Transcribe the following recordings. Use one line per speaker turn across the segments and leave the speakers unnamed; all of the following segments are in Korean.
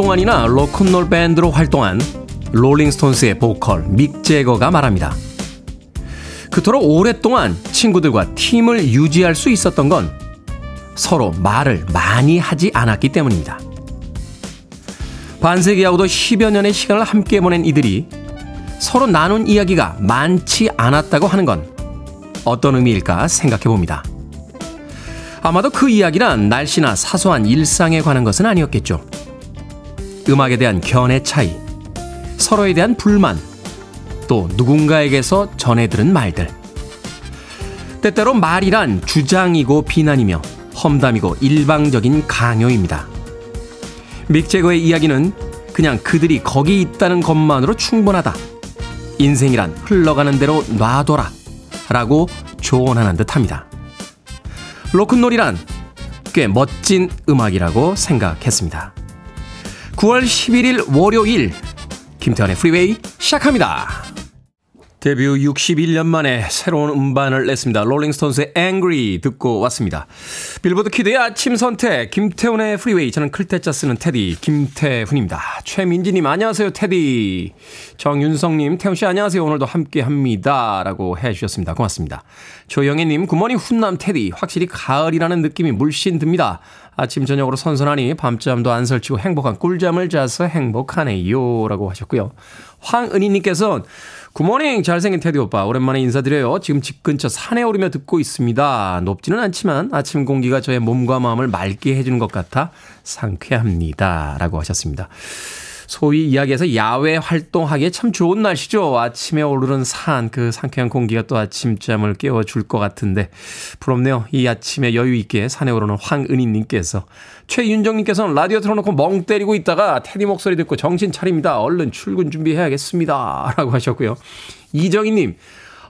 60년 동안이나 로큰롤 밴드로 활동한 롤링스톤스의 보컬 믹 제거가 말합니다. 그토록 오랫동안 친구들과 팀을 유지할 수 있었던 건 서로 말을 많이 하지 않았기 때문입니다. 반세기하고도 10여 년의 시간을 함께 보낸 이들이 서로 나눈 이야기가 많지 않았다고 하는 건 어떤 의미일까 생각해 봅니다. 아마도 그 이야기란 날씨나 사소한 일상에 관한 것은 아니었겠죠. 음악에 대한 견해 차이, 서로에 대한 불만, 또 누군가에게서 전해 들은 말들. 때때로 말이란 주장이고 비난이며 험담이고 일방적인 강요입니다. 믹제거의 이야기는 그냥 그들이 거기 있다는 것만으로 충분하다. 인생이란 흘러가는 대로 놔둬라. 라고 조언하는 듯 합니다. 로큰롤이란 꽤 멋진 음악이라고 생각했습니다. 9월 11일 월요일 김태훈의 프리웨이 시작합니다. 데뷔 61년 만에 새로운 음반을 냈습니다. 롤링스톤스의 Angry 듣고 왔습니다. 빌보드 키드의 아침 선택 김태훈의 프리웨이 저는 클 태 자 쓰는 태디 김태훈입니다. 최민지님 안녕하세요 태디 정윤성님 태훈씨 안녕하세요 오늘도 함께합니다 라고 해주셨습니다. 고맙습니다. 조영애님 굿모닝 훈남 테디 확실히 가을이라는 느낌이 물씬 듭니다. 아침 저녁으로 선선하니 밤잠도 안 설치고 행복한 꿀잠을 자서 행복하네요 라고 하셨고요. 황은희님께서는 굿모닝 잘생긴 테디 오빠 오랜만에 인사드려요. 지금 집 근처 산에 오르며 듣고 있습니다. 높지는 않지만 아침 공기가 저의 몸과 마음을 맑게 해주는 것 같아 상쾌합니다. 라고 하셨습니다. 소위 이야기해서 야외 활동하기에 참 좋은 날씨죠. 아침에 오르는 산, 그 상쾌한 공기가 또 아침잠을 깨워줄 것 같은데 부럽네요. 이 아침에 여유 있게 산에 오르는 황은희님께서 최윤정님께서는 라디오 틀어놓고 멍 때리고 있다가 테디 목소리 듣고 정신 차립니다. 얼른 출근 준비해야겠습니다. 라고 하셨고요. 이정희님,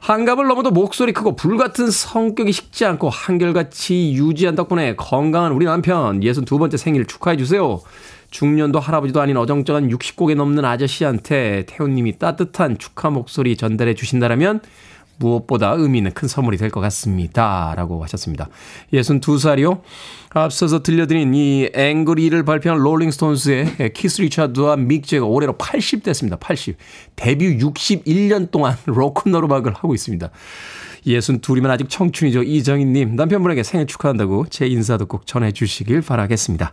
한갑을 넘어도 목소리 크고 불같은 성격이 식지 않고 한결같이 유지한 덕분에 건강한 우리 남편 62번째 생일 축하해 주세요. 중년도 할아버지도 아닌 어정쩡한 60고개 넘는 아저씨한테 태훈님이 따뜻한 축하 목소리 전달해 주신다라면 무엇보다 의미 있는 큰 선물이 될 것 같습니다. 라고 하셨습니다. 62살이요. 앞서서 들려드린 이 Angry를 발표한 롤링스톤스의 키스 리차드와 믹 재거가 올해로 80 됐습니다. 80. 데뷔 61년 동안 로큰롤 음악을 하고 있습니다. 62이면 아직 청춘이죠. 이정희님, 남편분에게 생일 축하한다고 제 인사도 꼭 전해주시길 바라겠습니다.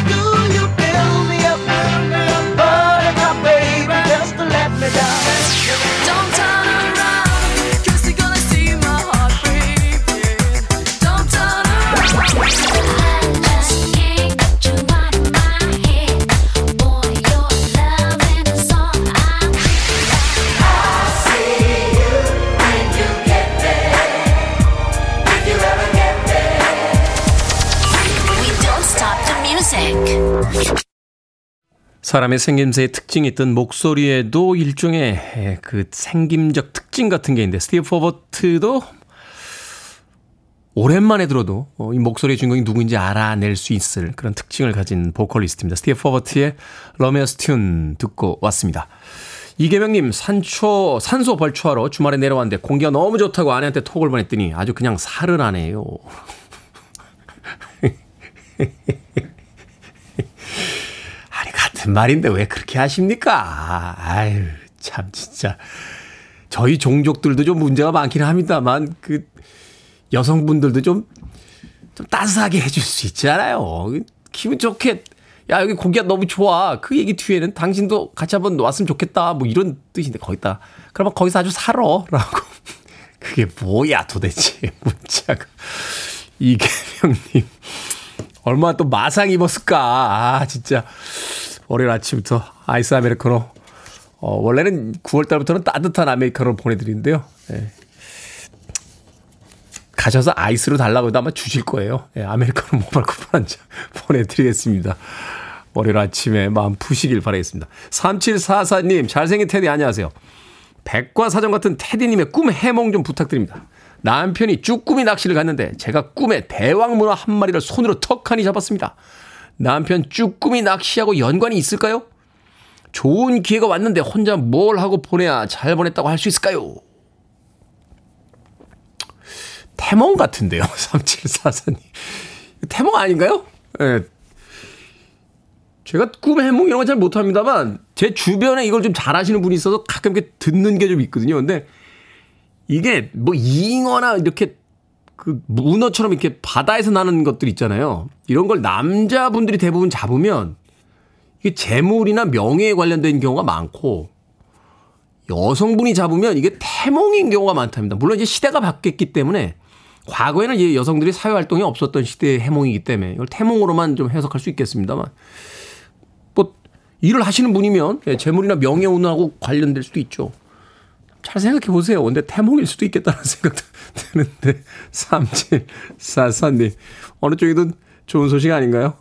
사람의 생김새의 특징이 있듯 목소리에도 일종의 그 생김적 특징 같은 게 있는데 스티브 포버트도 오랜만에 들어도 이 목소리의 주인공이 누구인지 알아낼 수 있을 그런 특징을 가진 보컬리스트입니다. 스티브 포버트의 Romeo's Tune 듣고 왔습니다. 이계명님 산초 산소 벌초하러 주말에 내려왔는데 공기가 너무 좋다고 아내한테 톡을 보냈더니 아주 그냥 살라 하네요. 같은 말인데 왜 그렇게 하십니까? 아유, 참, 진짜. 저희 종족들도 좀 문제가 많긴 합니다만, 그, 여성분들도 좀, 좀 따스하게 해줄 수 있잖아요. 기분 좋게, 야, 여기 고기가 너무 좋아. 그 얘기 뒤에는 당신도 같이 한번 왔으면 좋겠다. 뭐 이런 뜻인데, 거기다. 그러면 거기서 아주 살아. 라고. 그게 뭐야, 도대체. 문자가. 이계명님. 얼마나 또 마상 입었을까. 아, 진짜. 월요일 아침부터 아이스 아메리카노. 어, 원래는 9월달부터는 따뜻한 아메리카노를 보내드리는데요. 예. 가셔서 아이스로 달라고 해도 아마 주실 거예요. 예, 아메리카노 모바일 쿠폰 한 장 보내드리겠습니다. 월요일 아침에 마음 푸시길 바라겠습니다. 3744님, 잘생긴 테디 안녕하세요. 백과사전 같은 테디님의 꿈 해몽 좀 부탁드립니다. 남편이 쭈꾸미 낚시를 갔는데 제가 꿈에 대왕 문어 한 마리를 손으로 턱하니 잡았습니다. 남편 쭈꾸미 낚시하고 연관이 있을까요? 좋은 기회가 왔는데 혼자 뭘 하고 보내야 잘 보냈다고 할 수 있을까요? 태몽 같은데요, 3744님. 태몽 아닌가요? 예. 네. 제가 꿈 해몽 이런 건 잘 못합니다만, 제 주변에 이걸 좀 잘하시는 분이 있어서 가끔 이렇게 듣는 게 좀 있거든요. 근데 이게 뭐 잉어나 이렇게 그 문어처럼 이렇게 바다에서 나는 것들 있잖아요. 이런 걸 남자분들이 대부분 잡으면 이게 재물이나 명예에 관련된 경우가 많고 여성분이 잡으면 이게 태몽인 경우가 많답니다. 물론 이제 시대가 바뀌었기 때문에 과거에는 이제 여성들이 사회 활동이 없었던 시대의 해몽이기 때문에 이걸 태몽으로만 좀 해석할 수 있겠습니다만 뭐 일을 하시는 분이면 예, 재물이나 명예 운하고 관련될 수도 있죠. 잘 생각해 보세요. 근데 태몽일 수도 있겠다는 생각도 드는데 3744님 어느 쪽이든 좋은 소식 아닌가요?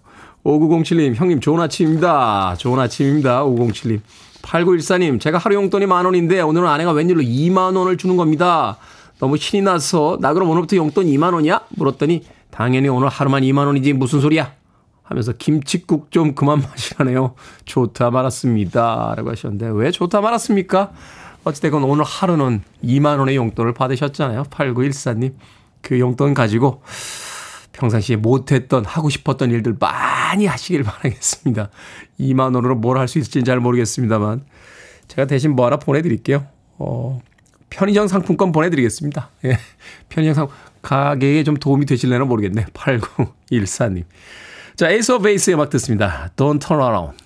5907님, 형님 좋은 아침입니다. 좋은 아침입니다. 5907님. 8914님, 제가 하루 용돈이 만 원인데 오늘은 아내가 웬일로 2만 원을 주는 겁니다. 너무 신이 나서 나 그럼 오늘부터 용돈 2만 원이야? 물었더니 당연히 오늘 하루만 2만 원이지 무슨 소리야? 하면서 김치국 좀 그만 마시라네요. 좋다 말았습니다. 라고 하셨는데 왜 좋다 말았습니까? 어찌됐건 오늘 하루는 2만 원의 용돈을 받으셨잖아요. 8914님. 그 용돈 가지고 평상시에 못했던 하고 싶었던 일들 많이 하시길 바라겠습니다. 2만 원으로 뭘 할 수 있을지는 잘 모르겠습니다만 제가 대신 뭐 하나 보내드릴게요. 어, 편의점 상품권 보내드리겠습니다. 예. 편의점 상품 가게에 좀 도움이 되실려나 모르겠네. 8914님. 자, Ace of Base의 음악 듣습니다. Don't turn around.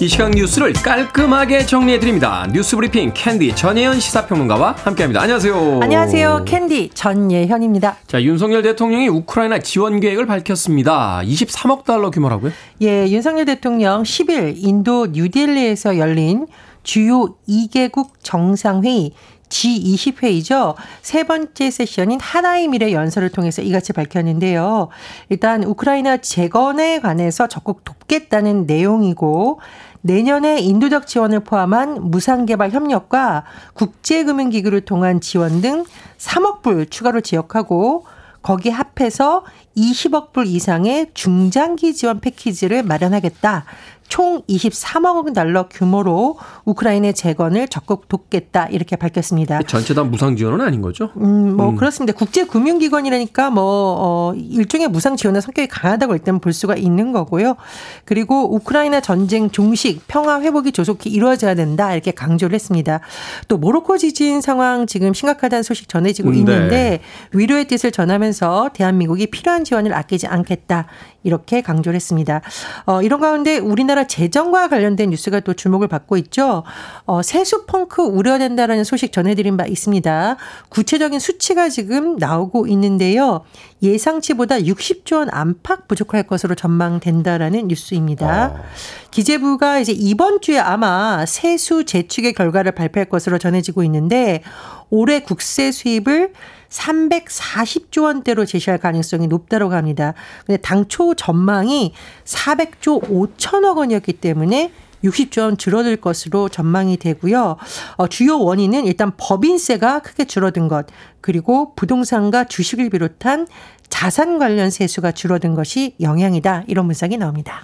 이 시간 뉴스를 깔끔하게 정리해드립니다. 뉴스 브리핑 캔디 전예현 시사평론가와 함께합니다. 안녕하세요.
안녕하세요. 캔디 전예현입니다.
자, 윤석열 대통령이 우크라이나 지원 계획을 밝혔습니다. 23억 달러 규모라고요?
예, 윤석열 대통령 10일 인도 뉴델리에서 열린 주요 20개국 정상회의 G20 회의죠. 세 번째 세션인 하나의 미래 연설을 통해서 이같이 밝혔는데요. 일단 우크라이나 재건에 관해서 적극 돕겠다는 내용이고 내년에 인도적 지원을 포함한 무상개발 협력과 국제금융기구를 통한 지원 등 3억 불 추가로 지역하고 거기 합해서 20억 불 이상의 중장기 지원 패키지를 마련하겠다. 총 23억 달러 규모로 우크라이나 재건을 적극 돕겠다 이렇게 밝혔습니다.
전체 다 무상 지원은 아닌 거죠?
음, 뭐 음. 그렇습니다. 국제 금융 기관이라니까 뭐 어, 일종의 무상 지원의 성격이 강하다고 일단 볼 수가 있는 거고요. 그리고 우크라이나 전쟁 종식, 평화 회복이 조속히 이루어져야 된다 이렇게 강조를 했습니다. 또 모로코 지진 상황 지금 심각하다는 소식 전해지고 음, 네. 있는데 위로의 뜻을 전하면서 대한민국이 필요한 지원을 아끼지 않겠다 이렇게 강조를 했습니다. 어, 이런 가운데 우리나라 재정과 관련된 뉴스가 또 주목을 받고 있죠. 어, 세수 펑크 우려된다라는 소식 전해드린 바 있습니다. 구체적인 수치가 지금 나오고 있는데요. 예상치보다 60조 원 안팎 부족할 것으로 전망된다라는 뉴스입니다. 어. 기재부가 이제 이번 주에 아마 세수 재축의 결과를 발표할 것으로 전해지고 있는데 올해 국세 수입을 340조 원대로 제시할 가능성이 높다고 합니다. 근데 당초 전망이 400조 5천억 원이었기 때문에 60조 원 줄어들 것으로 전망이 되고요. 어, 주요 원인은 일단 법인세가 크게 줄어든 것, 그리고 부동산과 주식을 비롯한 자산 관련 세수가 줄어든 것이 영향이다. 이런 분석이 나옵니다.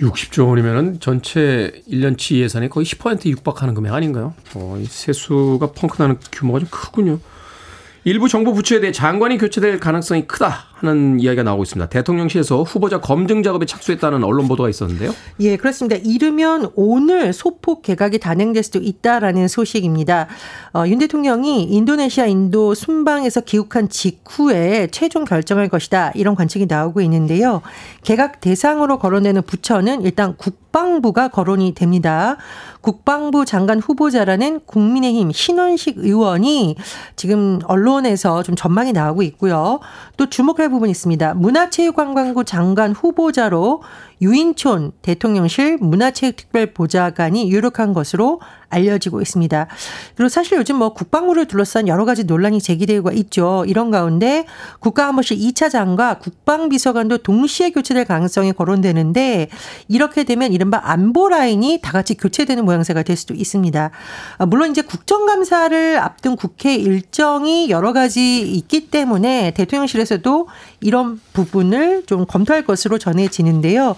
60조 원이면 전체 1년치 예산의 거의 10% 육박하는 금액 아닌가요? 어, 세수가 펑크 나는 규모가 좀 크군요. 일부 정부 부처에 대해 장관이 교체될 가능성이 크다 하는 이야기가 나오고 있습니다. 대통령실에서 후보자 검증 작업에 착수했다는 언론 보도가 있었는데요.
예, 그렇습니다. 이르면 오늘 소폭 개각이 단행될 수도 있다라는 소식입니다. 어, 윤 대통령이 인도네시아 인도 순방에서 귀국한 직후에 최종 결정할 것이다 이런 관측이 나오고 있는데요. 개각 대상으로 거론되는 부처는 일단 국방부가 거론이 됩니다. 국방부 장관 후보자라는 국민의힘 신원식 의원이 지금 언론에서 좀 전망이 나오고 있고요. 또 주목할 부분이 있습니다. 문화체육관광부 장관 후보자로 유인촌 대통령실 문화체육특별보좌관이 유력한 것으로 알려지고 있습니다. 그리고 사실 요즘 뭐 국방부를 둘러싼 여러 가지 논란이 제기되고 있죠. 이런 가운데 국가안보실 2차장과 국방비서관도 동시에 교체될 가능성이 거론되는데 이렇게 되면 이른바 안보 라인이 다 같이 교체되는 모양새가 될 수도 있습니다. 아, 물론 이제 국정감사를 앞둔 국회 일정이 여러 가지 있기 때문에 대통령실에서도 이런 부분을 좀 검토할 것으로 전해지는데요.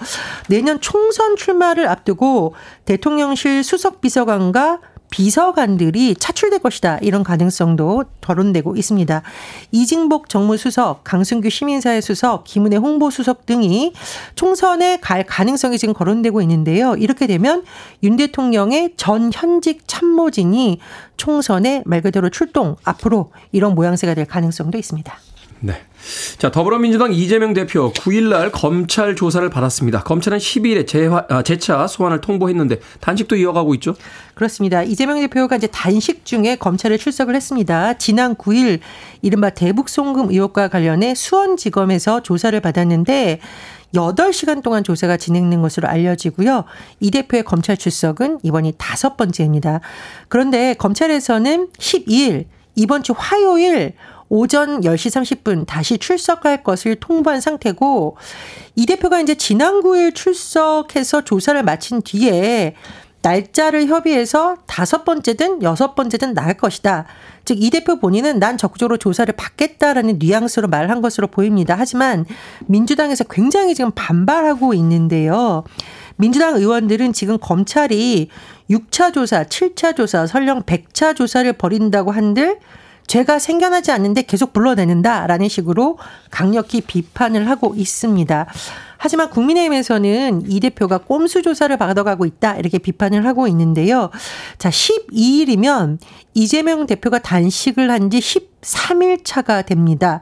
내년 총선 출마를 앞두고 대통령실 수석 비서관과 비서관들이 차출될 것이다. 이런 가능성도 거론되고 있습니다. 이징복 정무수석, 강승규 시민사회 수석, 김은혜 홍보수석 등이 총선에 갈 가능성이 지금 거론되고 있는데요. 이렇게 되면 윤 대통령의 전 현직 참모진이 총선에 말 그대로 출동 앞으로 이런 모양새가 될 가능성도 있습니다.
네. 자, 더불어민주당 이재명 대표 9일날 검찰 조사를 받았습니다. 검찰은 12일에 재화, 아, 재차 소환을 통보했는데 단식도 이어가고 있죠?
그렇습니다. 이재명 대표가 이제 단식 중에 검찰에 출석을 했습니다. 지난 9일 이른바 대북 송금 의혹과 관련해 수원지검에서 조사를 받았는데 8시간 동안 조사가 진행된 것으로 알려지고요. 이 대표의 검찰 출석은 이번이 다섯 번째입니다. 그런데 검찰에서는 12일 이번 주 화요일 오전 10시 30분 다시 출석할 것을 통보한 상태고 이 대표가 이제 지난 9일 출석해서 조사를 마친 뒤에 날짜를 협의해서 다섯 번째든 여섯 번째든 나갈 것이다. 즉, 이 대표 본인은 난 적극적으로 조사를 받겠다라는 뉘앙스로 말한 것으로 보입니다. 하지만 민주당에서 굉장히 지금 반발하고 있는데요. 민주당 의원들은 지금 검찰이 6차 조사, 7차 조사, 설령 100차 조사를 벌인다고 한들 죄가 생겨나지 않는데 계속 불러내는다라는 식으로 강력히 비판을 하고 있습니다. 하지만 국민의힘에서는 이 대표가 꼼수 조사를 받아가고 있다 이렇게 비판을 하고 있는데요. 자, 12일이면 이재명 대표가 단식을 한 지 13일 차가 됩니다.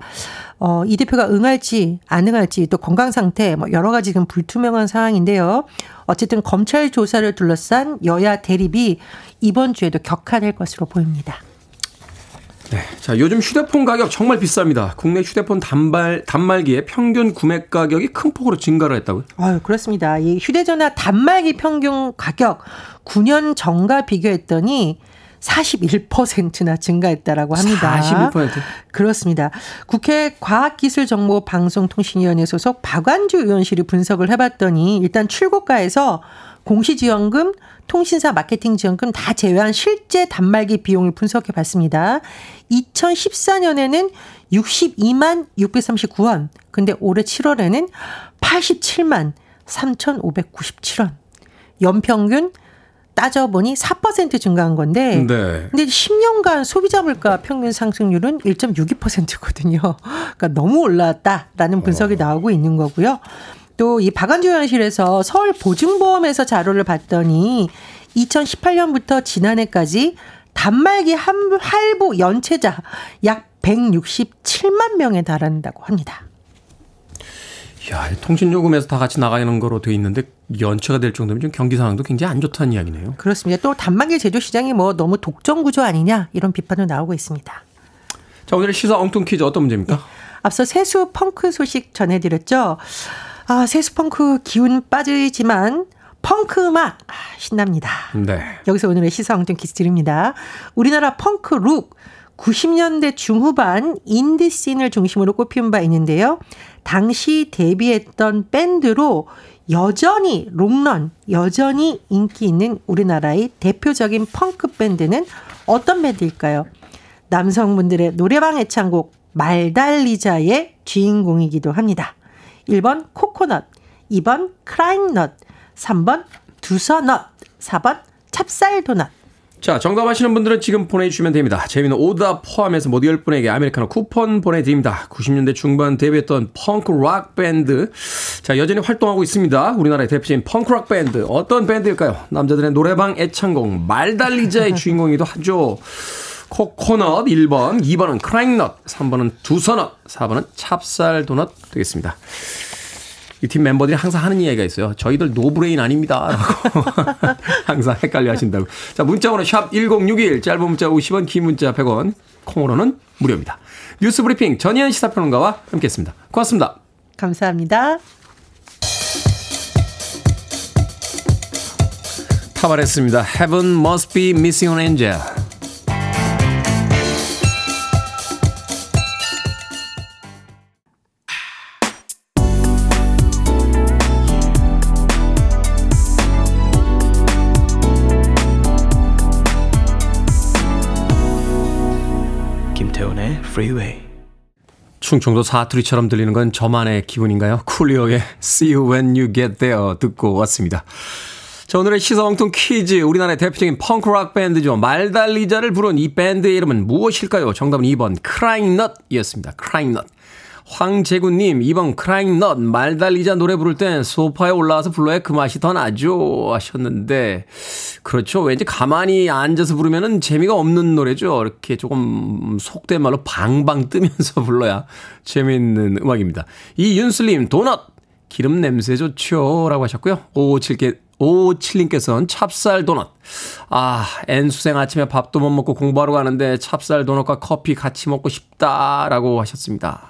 어, 이 대표가 응할지 안 응할지 또 건강 상태 뭐 여러 가지 지금 불투명한 상황인데요. 어쨌든 검찰 조사를 둘러싼 여야 대립이 이번 주에도 격화될 것으로 보입니다.
네. 자, 요즘 휴대폰 가격 정말 비쌉니다. 국내 휴대폰 단발, 단말기의 평균 구매 가격이 큰 폭으로 증가를 했다고요?
아유, 그렇습니다. 이 휴대전화 단말기 평균 가격 9년 전과 비교했더니 41%나 증가했다라고 합니다.
41%?
그렇습니다. 국회 과학기술정보방송통신위원회 소속 박완주 의원실이 분석을 해봤더니 일단 출고가에서 공시지원금, 통신사 마케팅 지원금 다 제외한 실제 단말기 비용을 분석해 봤습니다. 2014년에는 62만 639원. 근데 올해 7월에는 87만 3,597원. 연평균 따져보니 4% 증가한 건데. 네. 근데 10년간 소비자 물가 평균 상승률은 1.62%거든요. 그러니까 너무 올랐다라는 분석이 어. 나오고 있는 거고요. 또 이 박안주 의원실에서 서울 보증보험에서 자료를 봤더니 2018년부터 지난해까지 단말기 할부 연체자 약 167만 명에 달한다고 합니다.
야, 통신 요금에서 다 같이 나가는 거로 돼 있는데 연체가 될 정도면 좀 경기 상황도 굉장히 안 좋다는 이야기네요.
그렇습니다. 또 단말기 제조 시장이 뭐 너무 독점 구조 아니냐 이런 비판도 나오고 있습니다.
자, 오늘의 시사 엉뚱 퀴즈 어떤 문제입니까? 네.
앞서 세수 펑크 소식 전해드렸죠. 아, 세수펑크 기운 빠지지만 펑크 음악 아, 신납니다. 네. 여기서 오늘의 시사엉뚱 퀴즈 드립니다. 우리나라 펑크 룩 90년대 중후반 인디 씬을 중심으로 꼽힌 바 있는데요. 당시 데뷔했던 밴드로 여전히 롱런, 여전히 인기 있는 우리나라의 대표적인 펑크 밴드는 어떤 밴드일까요? 남성분들의 노래방 애창곡 말달리자의 주인공이기도 합니다. 1번 코코넛, 2번 크라잉넛, 3번 두서넛, 4번 찹쌀도넛.
자, 정답 아시는 분들은 지금 보내주시면 됩니다. 재밌는 오답 포함해서 모두 10분에게 아메리카노 쿠폰 보내드립니다. 90년대 중반 데뷔했던 펑크 락 밴드. 자, 여전히 활동하고 있습니다. 우리나라의 대표적인 펑크 락 밴드. 어떤 밴드일까요? 남자들의 노래방 애창곡, 말달리자의 주인공이기도 하죠. 코코넛 1번, 2번은 크라잉넛, 3번은 두서넛, 4번은 찹쌀 도넛 되겠습니다. 이 팀 멤버들이 항상 하는 이야기가 있어요. 저희들 노브레인 아닙니다. 라고 항상 헷갈려 하신다고. 자, 문자번호 샵 1061, 짧은 문자 50원, 긴 문자 100원, 콩으로는 무료입니다. 뉴스 브리핑 전예현 시사평론가와 함께 했습니다. 고맙습니다.
감사합니다.
Tavares입니다. Heaven must be missing an angel.
Freeway.
충청도 사투리처럼 들리는 건 저만의 기분인가요? 쿨리오의 See You When You Get There 듣고 왔습니다. 자, 오늘의 시사왕통 퀴즈. 우리나라의 대표적인 펑크락 밴드죠. 말달리자를 부른 이 밴드의 이름은 무엇일까요? 정답은 2번 크라잉넛이었습니다. 크라잉넛. 황재구님, 2번 크라잉넛. 말달리자 노래 부를 땐 소파에 올라와서 불러야 그 맛이 더 나죠. 하셨는데, 그렇죠. 왠지 가만히 앉아서 부르면 재미가 없는 노래죠. 이렇게 조금 속된 말로 방방 뜨면서 불러야 재미있는 음악입니다. 이윤슬님, 도넛! 기름 냄새 좋죠. 라고 하셨고요. 557개, 557님께서는 찹쌀 도넛. 아, N수생 아침에 밥도 못 먹고 공부하러 가는데 찹쌀 도넛과 커피 같이 먹고 싶다라고 하셨습니다.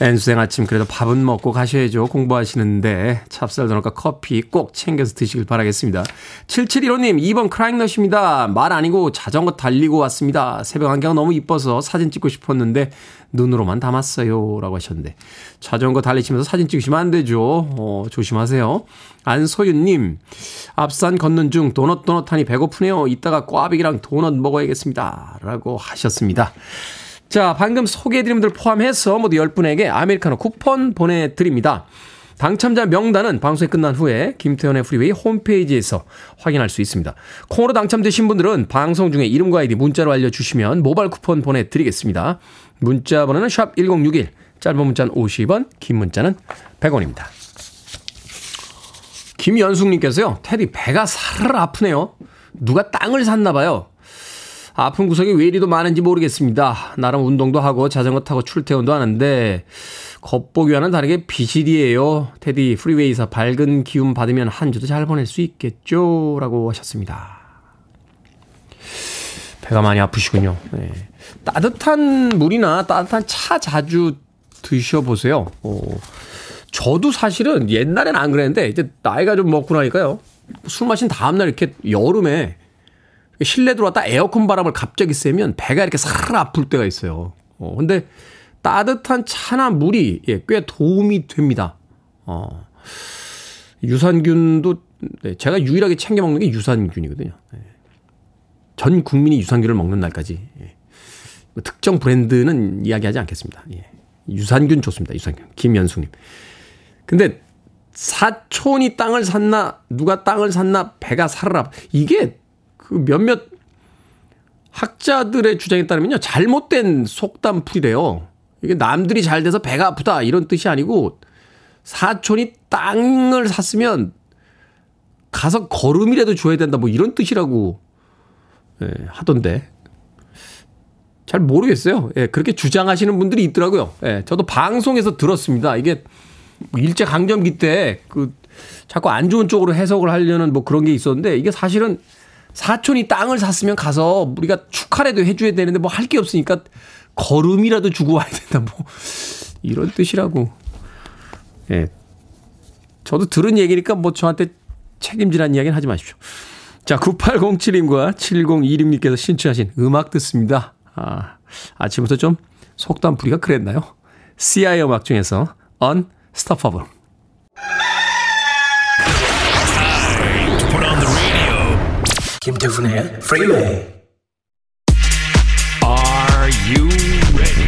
N수생 아침 그래도 밥은 먹고 가셔야죠. 공부하시는데 찹쌀 도넛과 커피 꼭 챙겨서 드시길 바라겠습니다. 7715님 2번 크라잉넛입니다. 말 아니고 자전거 달리고 왔습니다. 새벽 안경 너무 이뻐서 사진 찍고 싶었는데 눈으로만 담았어요. 라고 하셨는데 자전거 달리시면서 사진 찍으시면 안 되죠. 어, 조심하세요. 안소윤님 앞산 걷는 중 도넛 도넛 하니 배고프네요. 이따가 꽈배기랑 도넛 먹어야겠습니다. 라고 하셨습니다. 자, 방금 소개해드린 분들 포함해서 모두 10분에게 아메리카노 쿠폰 보내드립니다. 당첨자 명단은 방송이 끝난 후에 김태훈의 프리웨이 홈페이지에서 확인할 수 있습니다. 콩으로 당첨되신 분들은 방송 중에 이름과 아이디 문자로 알려주시면 모바일 쿠폰 보내드리겠습니다. 문자 번호는 샵 1061, 짧은 문자는 50원, 긴 문자는 100원입니다. 김연숙님께서요, 테디 배가 사르르 아프네요. 누가 땅을 샀나 봐요. 아픈 구석이 왜 이리도 많은지 모르겠습니다. 나름 운동도 하고 자전거 타고 출퇴근도 하는데 겉보기와는 다르게 비실이에요. 테디 프리웨이에서 밝은 기운 받으면 한 주도 잘 보낼 수 있겠죠? 라고 하셨습니다. 배가 많이 아프시군요. 네. 따뜻한 물이나 따뜻한 차 자주 드셔보세요. 어, 저도 사실은 옛날엔 안 그랬는데 이제 나이가 좀 먹고 나니까요. 술 마신 다음날 이렇게 여름에 실내 들어왔다 에어컨 바람을 갑자기 쐬면 배가 이렇게 사르르 아플 때가 있어요. 어, 근데 따뜻한 차나 물이 예, 꽤 도움이 됩니다. 어, 유산균도 네, 제가 유일하게 챙겨 먹는 게 유산균이거든요. 네. 전 국민이 유산균을 먹는 날까지 예. 뭐 특정 브랜드는 이야기하지 않겠습니다. 예. 유산균 좋습니다. 유산균. 김연숙님. 근데 사촌이 땅을 샀나 누가 땅을 샀나 배가 사르르 이게 그 몇몇 학자들의 주장에 따르면요. 잘못된 속담풀이래요. 이게 남들이 잘 돼서 배가 아프다 이런 뜻이 아니고 사촌이 땅을 샀으면 가서 걸음이라도 줘야 된다 뭐 이런 뜻이라고 예, 하던데 잘 모르겠어요. 예, 그렇게 주장하시는 분들이 있더라고요. 예, 저도 방송에서 들었습니다. 이게 일제 강점기 때 그 자꾸 안 좋은 쪽으로 해석을 하려는 뭐 그런 게 있었는데 이게 사실은 사촌이 땅을 샀으면 가서 우리가 축하라도 해줘야 되는데 뭐 할 게 없으니까 걸음이라도 주고 와야 된다. 뭐 이런 뜻이라고. 예. 저도 들은 얘기니까 뭐 저한테 책임지라는 이야기는 하지 마십시오. 자, 9807님과 7026님께서 신청하신 음악 듣습니다. 아, 아침부터 좀 속담풀이가 그랬나요? CI 음악 중에서 Unstoppable.
김태훈의 Freeway.
Are you ready?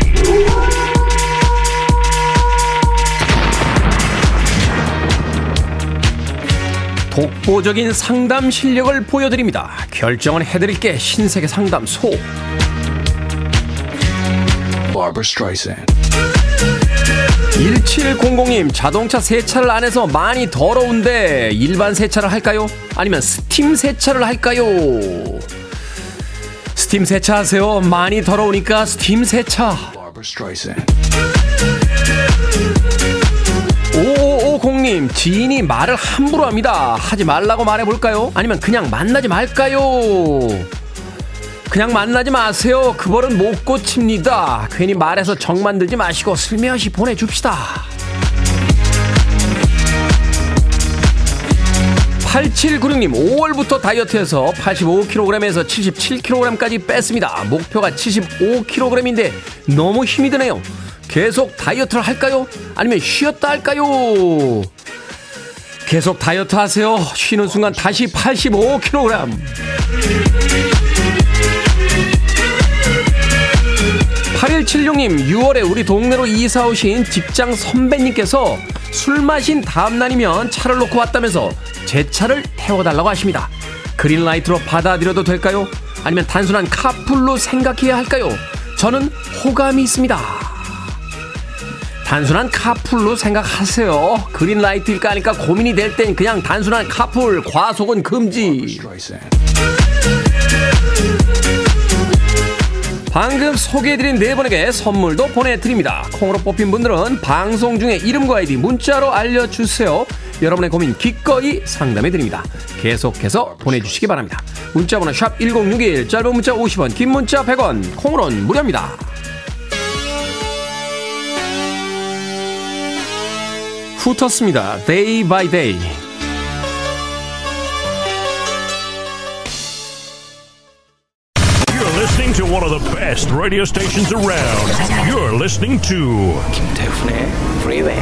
독보적인 상담 실력을 보여드립니다. 결정은 해드릴게 신세계 상담소.
Barbara Streisand.
1700님 자동차 세차를 안 해서 많이 더러운데 일반 세차를 할까요? 아니면 스팀 세차를 할까요? 스팀 세차하세요. 많이 더러우니까 스팀 세차.
Barbara Streisand.
5550님 지인이 말을 함부로 합니다. 하지 말라고 말해볼까요? 아니면 그냥 만나지 말까요? 그냥 만나지 마세요. 그 버릇은 못 고칩니다. 괜히 말해서 적 만들지 마시고 슬며시 보내줍시다. 8796님, 5월부터 다이어트해서 85kg에서 77kg까지 뺐습니다. 목표가 75kg인데 너무 힘이 드네요. 계속 다이어트를 할까요? 아니면 쉬었다 할까요? 계속 다이어트 하세요. 쉬는 순간 다시 85kg. 8176님, 6월에 우리 동네로 이사 오신 직장 선배님께서 술 마신 다음 날이면 차를 놓고 왔다면서 제 차를 태워달라고 하십니다. 그린라이트로 받아들여도 될까요? 아니면 단순한 카풀로 생각해야 할까요? 저는 호감이 있습니다. 단순한 카풀로 생각하세요. 그린라이트일까 하니까 고민이 될 땐 그냥 단순한 카풀, 과속은 금지. 방금 소개해드린 네 분에게 선물도 보내드립니다. 콩으로 뽑힌 분들은 방송 중에 이름과 아이디 문자로 알려주세요. 여러분의 고민 기꺼이 상담해드립니다. 계속해서 보내주시기 바랍니다. 문자번호 샵 1061, 짧은 문자 50원, 긴 문자 100원, 콩으로는 무료입니다. 후터스입니다. Day by Day.
One of the best radio stations around. You're listening to
김태훈의 Freeway.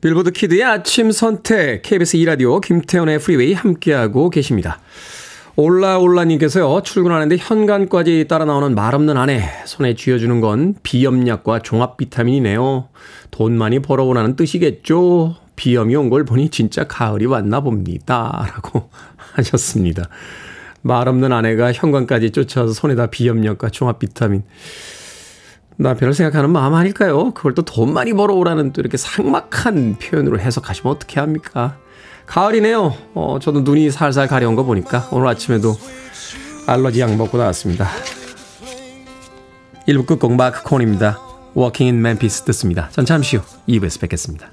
빌보드 키드의 아침 선택 KBS 2라디오 김태훈의 프리웨이 함께하고 계십니다. 올라올라님께서요 출근하는데 현관까지 따라 나오는 말 없는 아내 손에 쥐어주는 건 비염약과 종합 비타민이네요. 돈 많이 벌어오라는 뜻이겠죠. 비염이 온 걸 보니 진짜 가을이 왔나 봅니다. 라고 하셨습니다. 말 없는 아내가 현관까지 쫓아와서 손에다 비염약과 종합 비타민. 남편을 생각하는 마음 아닐까요? 그걸 또 돈 많이 벌어오라는 또 이렇게 삭막한 표현으로 해석하시면 어떻게 합니까? 가을이네요. 어, 저도 눈이 살살 가려운 거 보니까 오늘 아침에도 알러지 약 먹고 나왔습니다. 1부 끝곡 마크 콘입니다. Walking in Memphis 듣습니다. 전 잠시 후 2부에서 뵙겠습니다.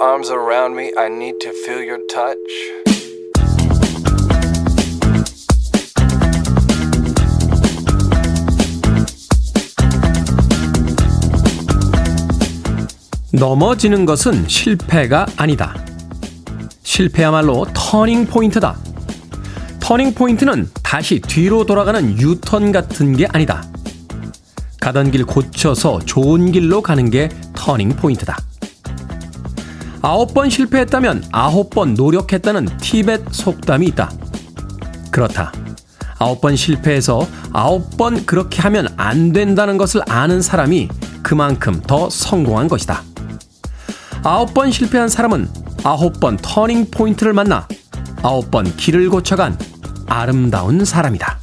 Arms around me. I need to feel your touch.
넘어지는 것은 실패가 아니다. 실패야말로 터닝 포인트다. 터닝 포인트는 다시 뒤로 돌아가는 유턴 같은 게 아니다. 가던 길 고쳐서 좋은 길로 가는 게 터닝 포인트다. 아홉 번 실패했다면 아홉 번 노력했다는 티벳 속담이 있다. 그렇다. 아홉 번 실패해서 아홉 번 그렇게 하면 안 된다는 것을 아는 사람이 그만큼 더 성공한 것이다. 아홉 번 실패한 사람은 아홉 번 터닝 포인트를 만나 아홉 번 길을 고쳐간 아름다운 사람이다.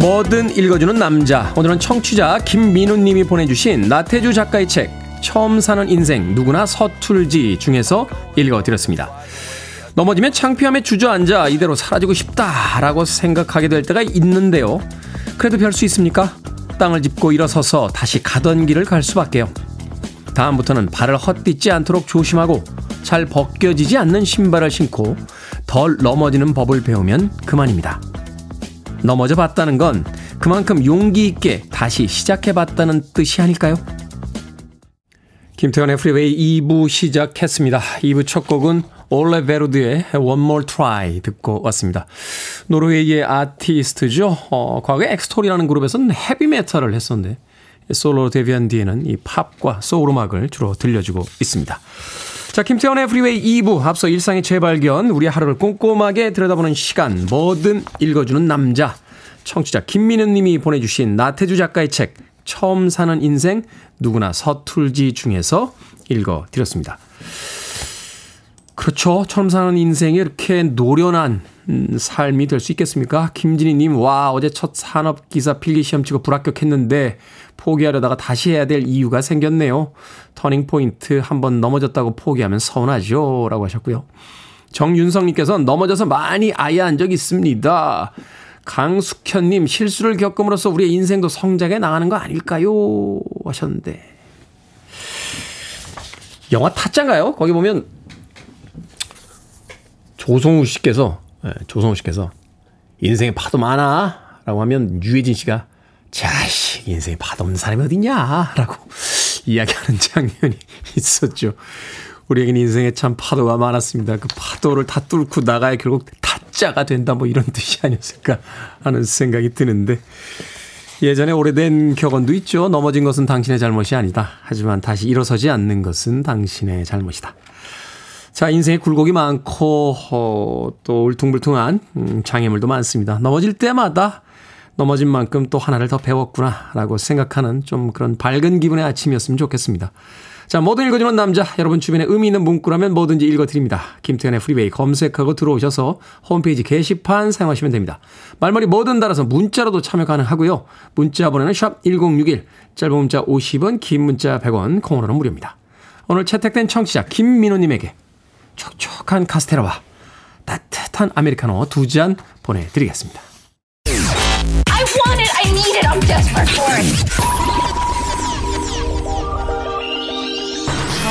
뭐든 읽어주는 남자. 오늘은 청취자 김민우 님이 보내주신 나태주 작가의 책 처음 사는 인생 누구나 서툴지 중에서 읽어드렸습니다. 넘어지면 창피함에 주저앉아 이대로 사라지고 싶다라고 생각하게 될 때가 있는데요. 그래도 별 수 있습니까? 땅을 짚고 일어서서 다시 가던 길을 갈 수밖에요. 다음부터는 발을 헛디지 않도록 조심하고 잘 벗겨지지 않는 신발을 신고 덜 넘어지는 법을 배우면 그만입니다. 넘어져 봤다는 건 그만큼 용기 있게 다시 시작해 봤다는 뜻이 아닐까요? 김태훈의 프리웨이 2부 시작했습니다. 2부 첫 곡은 Ole Børud의 One More Try 듣고 왔습니다. 노르웨이의 아티스트죠. 어, 과거에 Extol이라는 그룹에서는 헤비메탈을 했었는데 솔로 데뷔한 뒤에는 이 팝과 소울 음악을 주로 들려주고 있습니다. 자, 김태훈의 프리웨이 2부 앞서 일상의 재발견, 우리 하루를 꼼꼼하게 들여다보는 시간, 뭐든 읽어주는 남자. 청취자 김민은 님이 보내주신 나태주 작가의 책 처음 사는 인생 누구나 서툴지 중에서 읽어드렸습니다. 그렇죠. 처음 사는 인생이 이렇게 노련한 음, 삶이 될 수 있겠습니까? 김진희님, 와, 어제 첫 산업기사 필기시험 치고 불합격했는데 포기하려다가 다시 해야 될 이유가 생겼네요. 터닝포인트 한번 넘어졌다고 포기하면 서운하죠. 라고 하셨고요. 정윤성님께서 넘어져서 많이 아야한 적 있습니다. 강숙현님, 실수를 겪음으로써 우리의 인생도 성장해 나가는 거 아닐까요? 하셨는데. 영화 타짜인가요? 거기 보면 조성우 씨께서, 네, 조성우 씨께서 인생에 파도 많아. 라고 하면 유해진 씨가 자식, 인생에 파도 없는 사람이 어딨냐. 라고 이야기하는 장면이 있었죠. 우리에겐 인생에 참 파도가 많았습니다. 그 파도를 다 뚫고 나가야 결국 타짜가 된다 뭐 이런 뜻이 아니었을까 하는 생각이 드는데 예전에 오래된 격언도 있죠. 넘어진 것은 당신의 잘못이 아니다. 하지만 다시 일어서지 않는 것은 당신의 잘못이다. 자, 인생에 굴곡이 많고 어, 또 울퉁불퉁한 음, 장애물도 많습니다. 넘어질 때마다 넘어진 만큼 또 하나를 더 배웠구나라고 생각하는 좀 그런 밝은 기분의 아침이었으면 좋겠습니다. 자, 뭐든 읽어주는 남자. 여러분 주변에 의미 있는 문구라면 뭐든지 읽어드립니다. 김태훈의 프리웨이 검색하고 들어오셔서 홈페이지 게시판 사용하시면 됩니다. 말머리 뭐든 달아서 문자로도 참여 가능하고요. 문자 번호는 샵 1061, 짧은 문자 50원, 긴 문자 100원, 콩으로는 무료입니다. 오늘 채택된 청취자 김민호님에게 촉촉한 카스테라와 따뜻한 아메리카노 두 잔 보내드리겠습니다.
I want it. I need it. I'm desperate for it.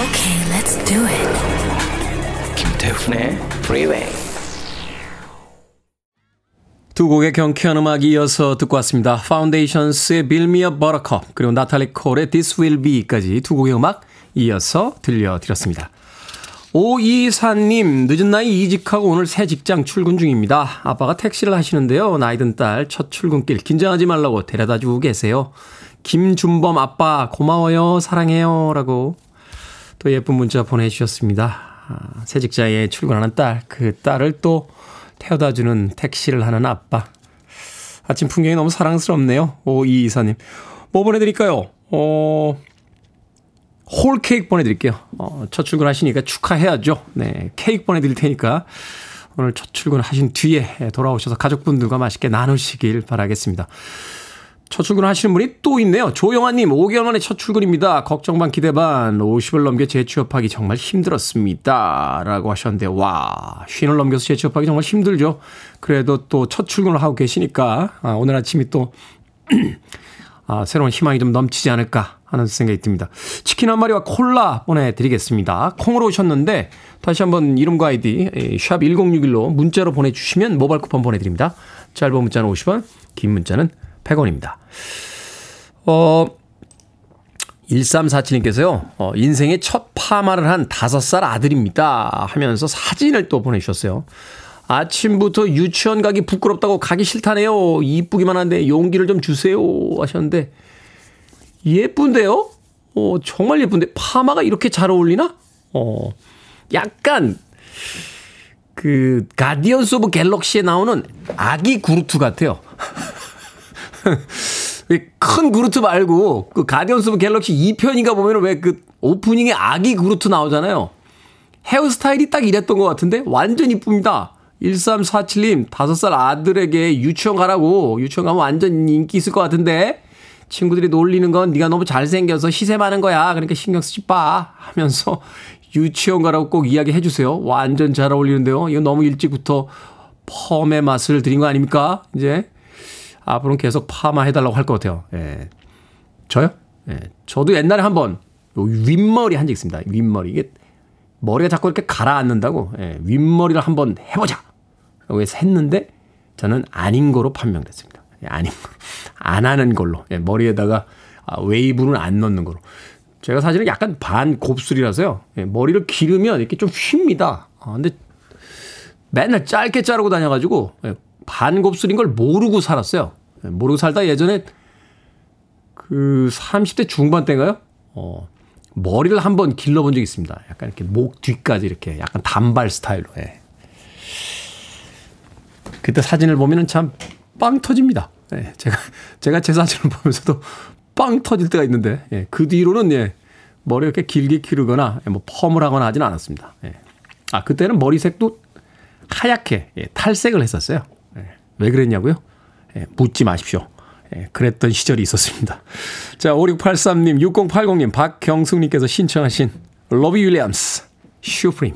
Okay, let's do it.
김태훈의 Freeway.
두 곡의 경쾌한 음악이 이어서 듣고 왔습니다. Foundations의 Build Me a Buttercup 그리고 나탈리 콜의 This Will Be까지 두 곡의 음악 이어서 들려드렸습니다. 오이사님 늦은 나이 이직하고 오늘 새 직장 출근 중입니다. 아빠가 택시를 하시는데요. 나이든 딸 첫 출근길 긴장하지 말라고 데려다 주고 계세요. 김준범 아빠 고마워요 사랑해요 라고 또 예쁜 문자 보내주셨습니다. 아, 새 직장에 출근하는 딸, 그 딸을 또 태워다 주는 택시를 하는 아빠. 아침 풍경이 너무 사랑스럽네요. 오이이사님. 뭐 보내드릴까요? 어, 홀 케이크 보내드릴게요. 어, 첫 출근하시니까 축하해야죠. 네, 케이크 보내드릴 테니까 오늘 첫 출근하신 뒤에 돌아오셔서 가족분들과 맛있게 나누시길 바라겠습니다. 첫 출근 하시는 분이 또 있네요. 조영아님, 5개월 만에 첫 출근입니다. 걱정 반 기대 반, 50을 넘겨 재취업하기 정말 힘들었습니다. 라고 하셨는데, 와, 쉰을 넘겨서 재취업하기 정말 힘들죠. 그래도 또 첫 출근을 하고 계시니까, 아, 오늘 아침이 또, 아, 새로운 희망이 좀 넘치지 않을까 하는 생각이 듭니다. 치킨 한 마리와 콜라 보내드리겠습니다. 콩으로 오셨는데, 다시 한번 이름과 아이디, 샵 1061로 문자로 보내주시면 모바일 쿠폰 보내드립니다. 짧은 문자는 50원, 긴 문자는 100원입니다. 어, 1347님께서요, 어, 인생의 첫 파마를 한 5살 아들입니다. 하면서 사진을 또 보내주셨어요. 아침부터 유치원 가기 부끄럽다고 가기 싫다네요. 이쁘기만 한데 용기를 좀 주세요. 하셨는데, 예쁜데요? 어, 정말 예쁜데, 파마가 이렇게 잘 어울리나? 어, 약간, 그, 가디언스 오브 갤럭시에 나오는 아기 그루트 같아요. 큰 그루트 말고 그 가디언스 오브 갤럭시 2편인가 보면 왜 그 오프닝에 아기 그루트 나오잖아요. 헤어스타일이 딱 이랬던 것 같은데 완전 이쁩니다. 1347님 5살 아들에게 유치원 가라고 유치원 가면 완전 인기 있을 것 같은데 친구들이 놀리는 건 네가 너무 잘생겨서 시세 많은 거야. 그러니까 신경 쓰지 마 하면서 유치원 가라고 꼭 이야기해 주세요. 완전 잘 어울리는데요. 이거 너무 일찍부터 펌의 맛을 드린 거 아닙니까? 이제 앞으로는 계속 파마 해달라고 할 것 같아요. 예. 저요? 예. 저도 옛날에 한번 윗머리 한 적 있습니다. 윗머리. 이게 머리가 자꾸 이렇게 가라앉는다고 예. 윗머리를 한번 해보자. 라고 해서 했는데 저는 아닌 거로 판명됐습니다. 예. 아닌 거로. 안 하는 걸로. 예. 머리에다가 아, 웨이브는 안 넣는 거로. 제가 사실은 약간 반 곱슬이라서요. 예. 머리를 기르면 이렇게 좀 휩니다. 아, 근데 맨날 짧게 자르고 다녀가지고 예. 반 곱슬인 걸 모르고 살았어요. 모르고 살다 예전에 그 30대 중반 때인가요? 어, 머리를 한번 길러본 적이 있습니다. 약간 이렇게 목 뒤까지 이렇게 약간 단발 스타일로. 예. 그때 사진을 보면은 참 빵 터집니다. 예. 제가, 제가 제 사진을 보면서도 빵 터질 때가 있는데, 예. 그 뒤로는 예. 머리 이렇게 길게 기르거나 뭐 펌을 하거나 하진 않았습니다. 예. 아, 그때는 머리색도 하얗게 예, 탈색을 했었어요. 예, 왜 그랬냐고요? 예, 묻지 마십시오. 예, 그랬던 시절이 있었습니다. 자, 5683님, 6080님, 박경숙님께서 신청하신 로비 윌리엄스, 슈프림.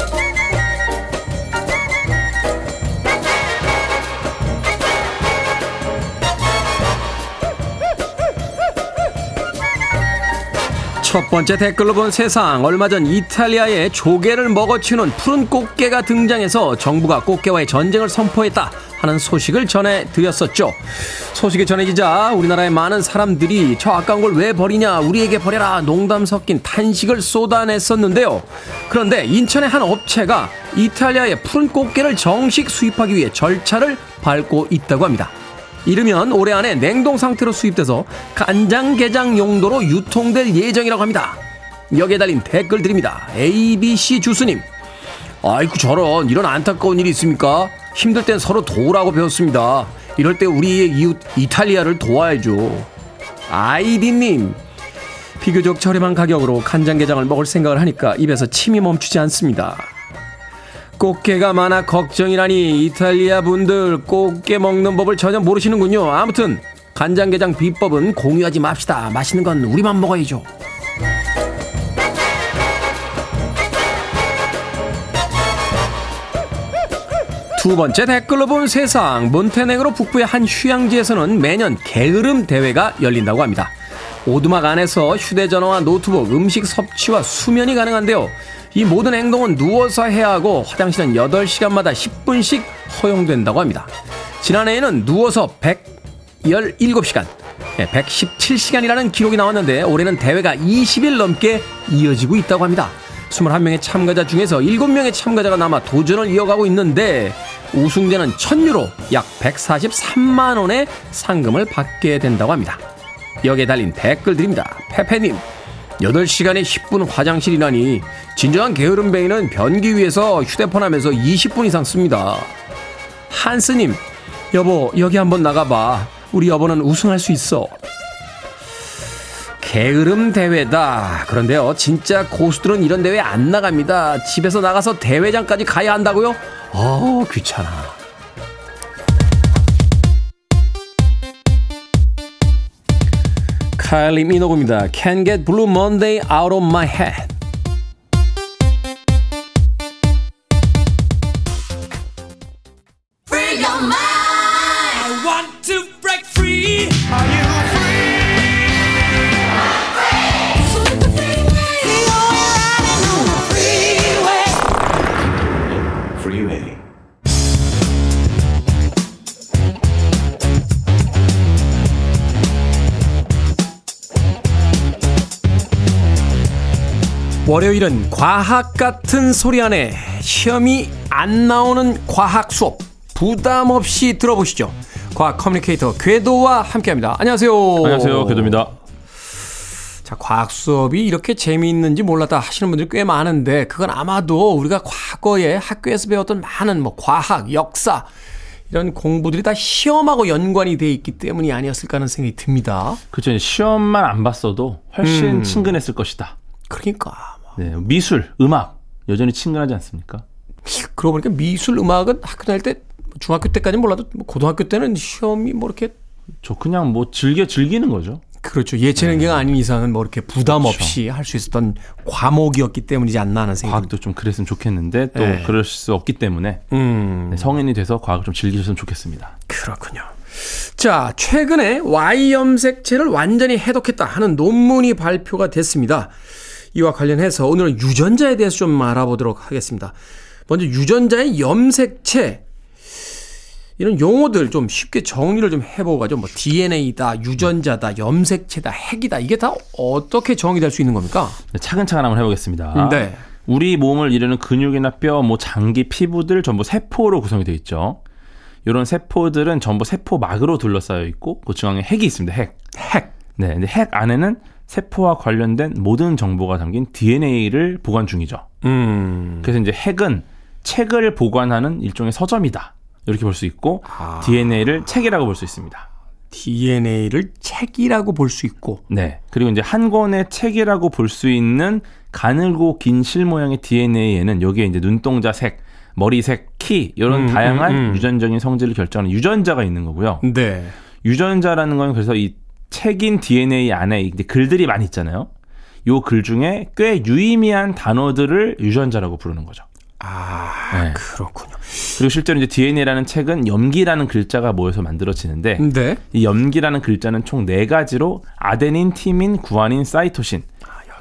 첫 번째 댓글로 본 세상. 얼마 전 이탈리아에 조개를 먹어치우는 푸른 꽃게가 등장해서 정부가 꽃게와의 전쟁을 선포했다 하는 소식을 전해드렸었죠. 소식이 전해지자 우리나라의 많은 사람들이 저 아까운 걸 왜 버리냐 우리에게 버려라 농담 섞인 탄식을 쏟아냈었는데요. 그런데 인천의 한 업체가 이탈리아의 푸른 꽃게를 정식 수입하기 위해 절차를 밟고 있다고 합니다. 이르면 올해 안에 냉동 상태로 수입돼서 간장게장 용도로 유통될 예정이라고 합니다. 여기에 달린 댓글 드립니다. ABC 주스님. 아이고 저런 이런 안타까운 일이 있습니까? 힘들 땐 서로 도우라고 배웠습니다. 이럴 때 우리의 이웃 이탈리아를 도와야죠. 아이디님. 비교적 저렴한 가격으로 간장게장을 먹을 생각을 하니까 입에서 침이 멈추지 않습니다. 꽃게가 많아 걱정이라니 이탈리아 분들 꽃게 먹는 법을 전혀 모르시는군요. 아무튼 간장게장 비법은 공유하지 맙시다. 맛있는 건 우리만 먹어야죠. 두 번째 댓글로 본 세상 몬테네그로 북부의 한 휴양지에서는 매년 게으름 대회가 열린다고 합니다. 오두막 안에서 휴대전화와 노트북, 음식 섭취와 수면이 가능한데요. 이 모든 행동은 누워서 해야 하고 화장실은 8시간마다 10분씩 허용된다고 합니다. 지난해에는 누워서 117시간, 117시간이라는 기록이 나왔는데 올해는 대회가 20일 넘게 이어지고 있다고 합니다. 21명의 참가자 중에서 7명의 참가자가 남아 도전을 이어가고 있는데 우승자는 1000유로 약 143만 원의 상금을 받게 된다고 합니다. 여기에 달린 댓글들입니다. 페페님 8시간에 10분 화장실이라니 진정한 게으름뱅이는 변기 위에서 휴대폰 하면서 20분 이상 씁니다. 한스님 여보 여기 한번 나가봐 우리 여보는 우승할 수 있어 게으름 대회다. 그런데요, 진짜 고수들은 이런 대회 안 나갑니다. 집에서 나가서 대회장까지 가야 한다고요? 어, 귀찮아. 카일리 미노그입니다. Can't get blue Monday out of my head. 월요일은 과학 같은 소리 안에 시험이 안 나오는 과학 수업 부담 없이 들어보시죠. 과학 커뮤니케이터 궤도와 함께합니다. 안녕하세요.
안녕하세요. 궤도입니다.
자, 과학 수업이 이렇게 재미있는지 몰랐다 하시는 분들이 꽤 많은데 그건 아마도 우리가 과거에 학교에서 배웠던 많은 뭐 과학, 역사 이런 공부들이 다 시험하고 연관이 돼 있기 때문이 아니었을까 하는 생각이 듭니다.
그렇죠. 시험만 안 봤어도 훨씬
음.
친근했을 것이다.
그러니까
네, 미술, 음악 여전히 친근하지 않습니까?
그러고 보니까 미술 음악은 학교 다닐 때 중학교 때까지는 몰라도 뭐 고등학교 때는 시험이 뭐 이렇게
저 그냥 뭐 즐겨 즐기는 거죠.
그렇죠 예체능계가 아닌 이상은 뭐 이렇게 부담
그렇죠.
없이 할 수 있었던 과목이었기 때문이지 않나 하는 생각이
과학도 좀 그랬으면 좋겠는데 또
네.
그럴 수 없기 때문에
음.
네, 성인이 돼서 과학을 좀 즐기셨으면 좋겠습니다.
그렇군요. 자, 최근에 Y 염색체를 완전히 해독했다 하는 논문이 발표가 됐습니다. 이와 관련해서 오늘은 유전자에 대해서 좀 알아보도록 하겠습니다. 먼저 유전자의 염색체 이런 용어들 좀 쉽게 정리를 좀 해보고 가죠. 뭐 DNA다, 유전자다, 염색체다, 핵이다 이게 다 어떻게 정의될 수 있는 겁니까?
네, 차근차근 한번 해보겠습니다.
네.
우리 몸을 이루는 근육이나 뼈, 뭐 장기, 피부들 전부 세포로 구성이 되어 있죠. 이런 세포들은 전부 세포막으로 둘러싸여 있고 그 중앙에 핵이 있습니다. 핵.
핵.
네, 근데 핵 안에는 세포와 관련된 모든 정보가 담긴 DNA를 보관 중이죠.
음.
그래서 이제 핵은 책을 보관하는 일종의 서점이다. 이렇게 볼 수 있고 DNA를 책이라고 볼 수 있습니다.
DNA를 책이라고 볼 수 있고.
네. 그리고 이제 한 권의 책이라고 볼 수 있는 가늘고 긴 실 모양의 DNA에는 여기에 이제 눈동자 색, 머리색, 키 이런
음,
다양한
음, 음.
유전적인 성질을 결정하는 유전자가 있는 거고요.
네.
유전자라는 건 그래서 이 책인 DNA 안에 글들이 많이 있잖아요. 요 글 중에 꽤 유의미한 단어들을 유전자라고 부르는 거죠.
아,
네.
그렇군요.
그리고 실제로 이제 DNA라는 책은 염기라는 글자가 모여서 만들어지는데
네.
이 염기라는 글자는 총 네 가지로 아데닌, 티민, 구아닌, 사이토신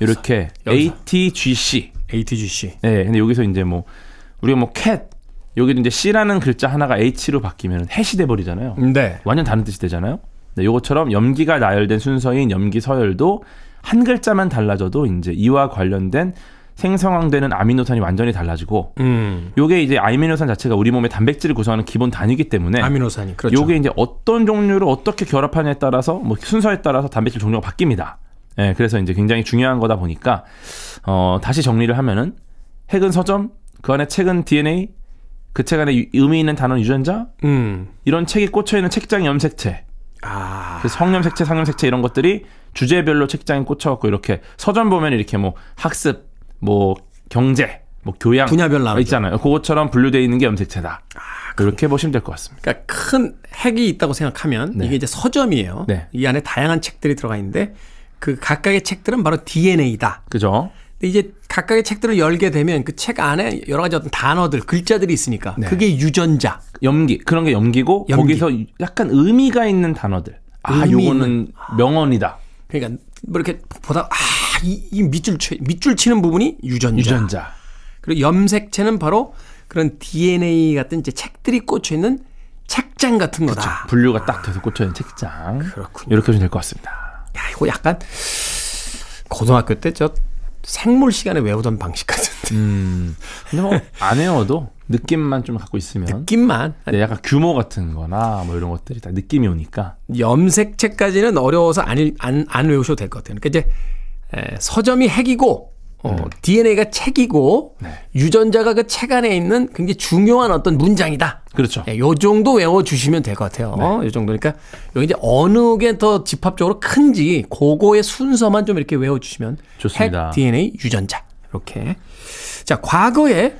이렇게
여기서.
ATGC.
ATGC.
네, 근데 여기서 이제 뭐 우리가 뭐 cat 여기도 이제 C라는 글자 하나가 H로 바뀌면 해시 돼 버리잖아요.
네.
완전 다른 뜻이 되잖아요. 네, 요것처럼 염기가 나열된 순서인 염기 서열도 한 글자만 달라져도 이제 이와 관련된 생성되는 아미노산이 완전히 달라지고
음.
요게 이제 아미노산 자체가 우리 몸의 단백질을 구성하는 기본 단위이기 때문에
아미노산이 그렇죠.
요게 이제 어떤 종류를 어떻게 결합하냐에 따라서 뭐 순서에 따라서 단백질 종류가 바뀝니다. 예, 그래서 이제 굉장히 중요한 거다 보니까 어, 다시 정리를 하면은 핵은 서점, 그 안에 책은 DNA, 그 책 안에 유- 의미 있는 단어는 유전자,
음.
이런 책이 꽂혀 있는 책장 염색체,
아.
그래서 성염색체, 상염색체 이런 것들이 주제별로 책장에 꽂혀갖고 이렇게 서점 보면 이렇게 뭐 학습, 뭐 경제, 뭐 교양
분야별 나누죠.
있잖아요. 그것처럼 분류되어 있는 게 염색체다. 그렇게 보시면 될 것 같습니다.
그러니까 큰 핵이 있다고 생각하면
네.
이게 이제 서점이에요.
네.
이 안에 다양한 책들이 들어가 있는데 그 각각의 책들은 바로 DNA다.
그죠?
근데 이제 각각의 책들을 열게 되면 그 책 안에 여러 가지 어떤 단어들, 글자들이 있으니까
네.
그게 유전자.
염기 그런 게 염기고
염기.
거기서 약간 의미가 있는 단어들. 아, 요거는 명언이다.
그러니까 뭐 이렇게 보다 아, 이, 이 밑줄 치, 밑줄 치는 부분이 유전자.
유전자.
그리고 염색체는 바로 그런 DNA 같은 이제 책들이 꽂혀 있는 책장 같은 거다.
분류가 딱 돼서 꽂혀 있는 책장.
그렇군요.
이렇게 보시면 될 것 같습니다.
야, 이거 약간 고등학교 때 저 생물 시간에 외우던 방식 같은데.
음. 근데 뭐 안 외워도 느낌만 좀 갖고 있으면
느낌만.
네, 약간 규모 같은 거나 뭐 이런 것들이 다 느낌이 오니까
염색체까지는 어려워서 안, 읽- 안, 안 외우셔도 될 것 같아요. 그러니까 이제 에, 서점이 핵이고 어, DNA가 책이고 유전자가 그 책 안에 있는 굉장히 중요한 어떤 문장이다.
그렇죠.
예, 요 정도 외워주시면 될 것 같아요. 어, 요 정도니까 여기 이제 어느 게 더 집합적으로 큰지 그거의 순서만 좀 이렇게 외워주시면
좋습니다.
핵, DNA, 유전자 이렇게. 자 과거에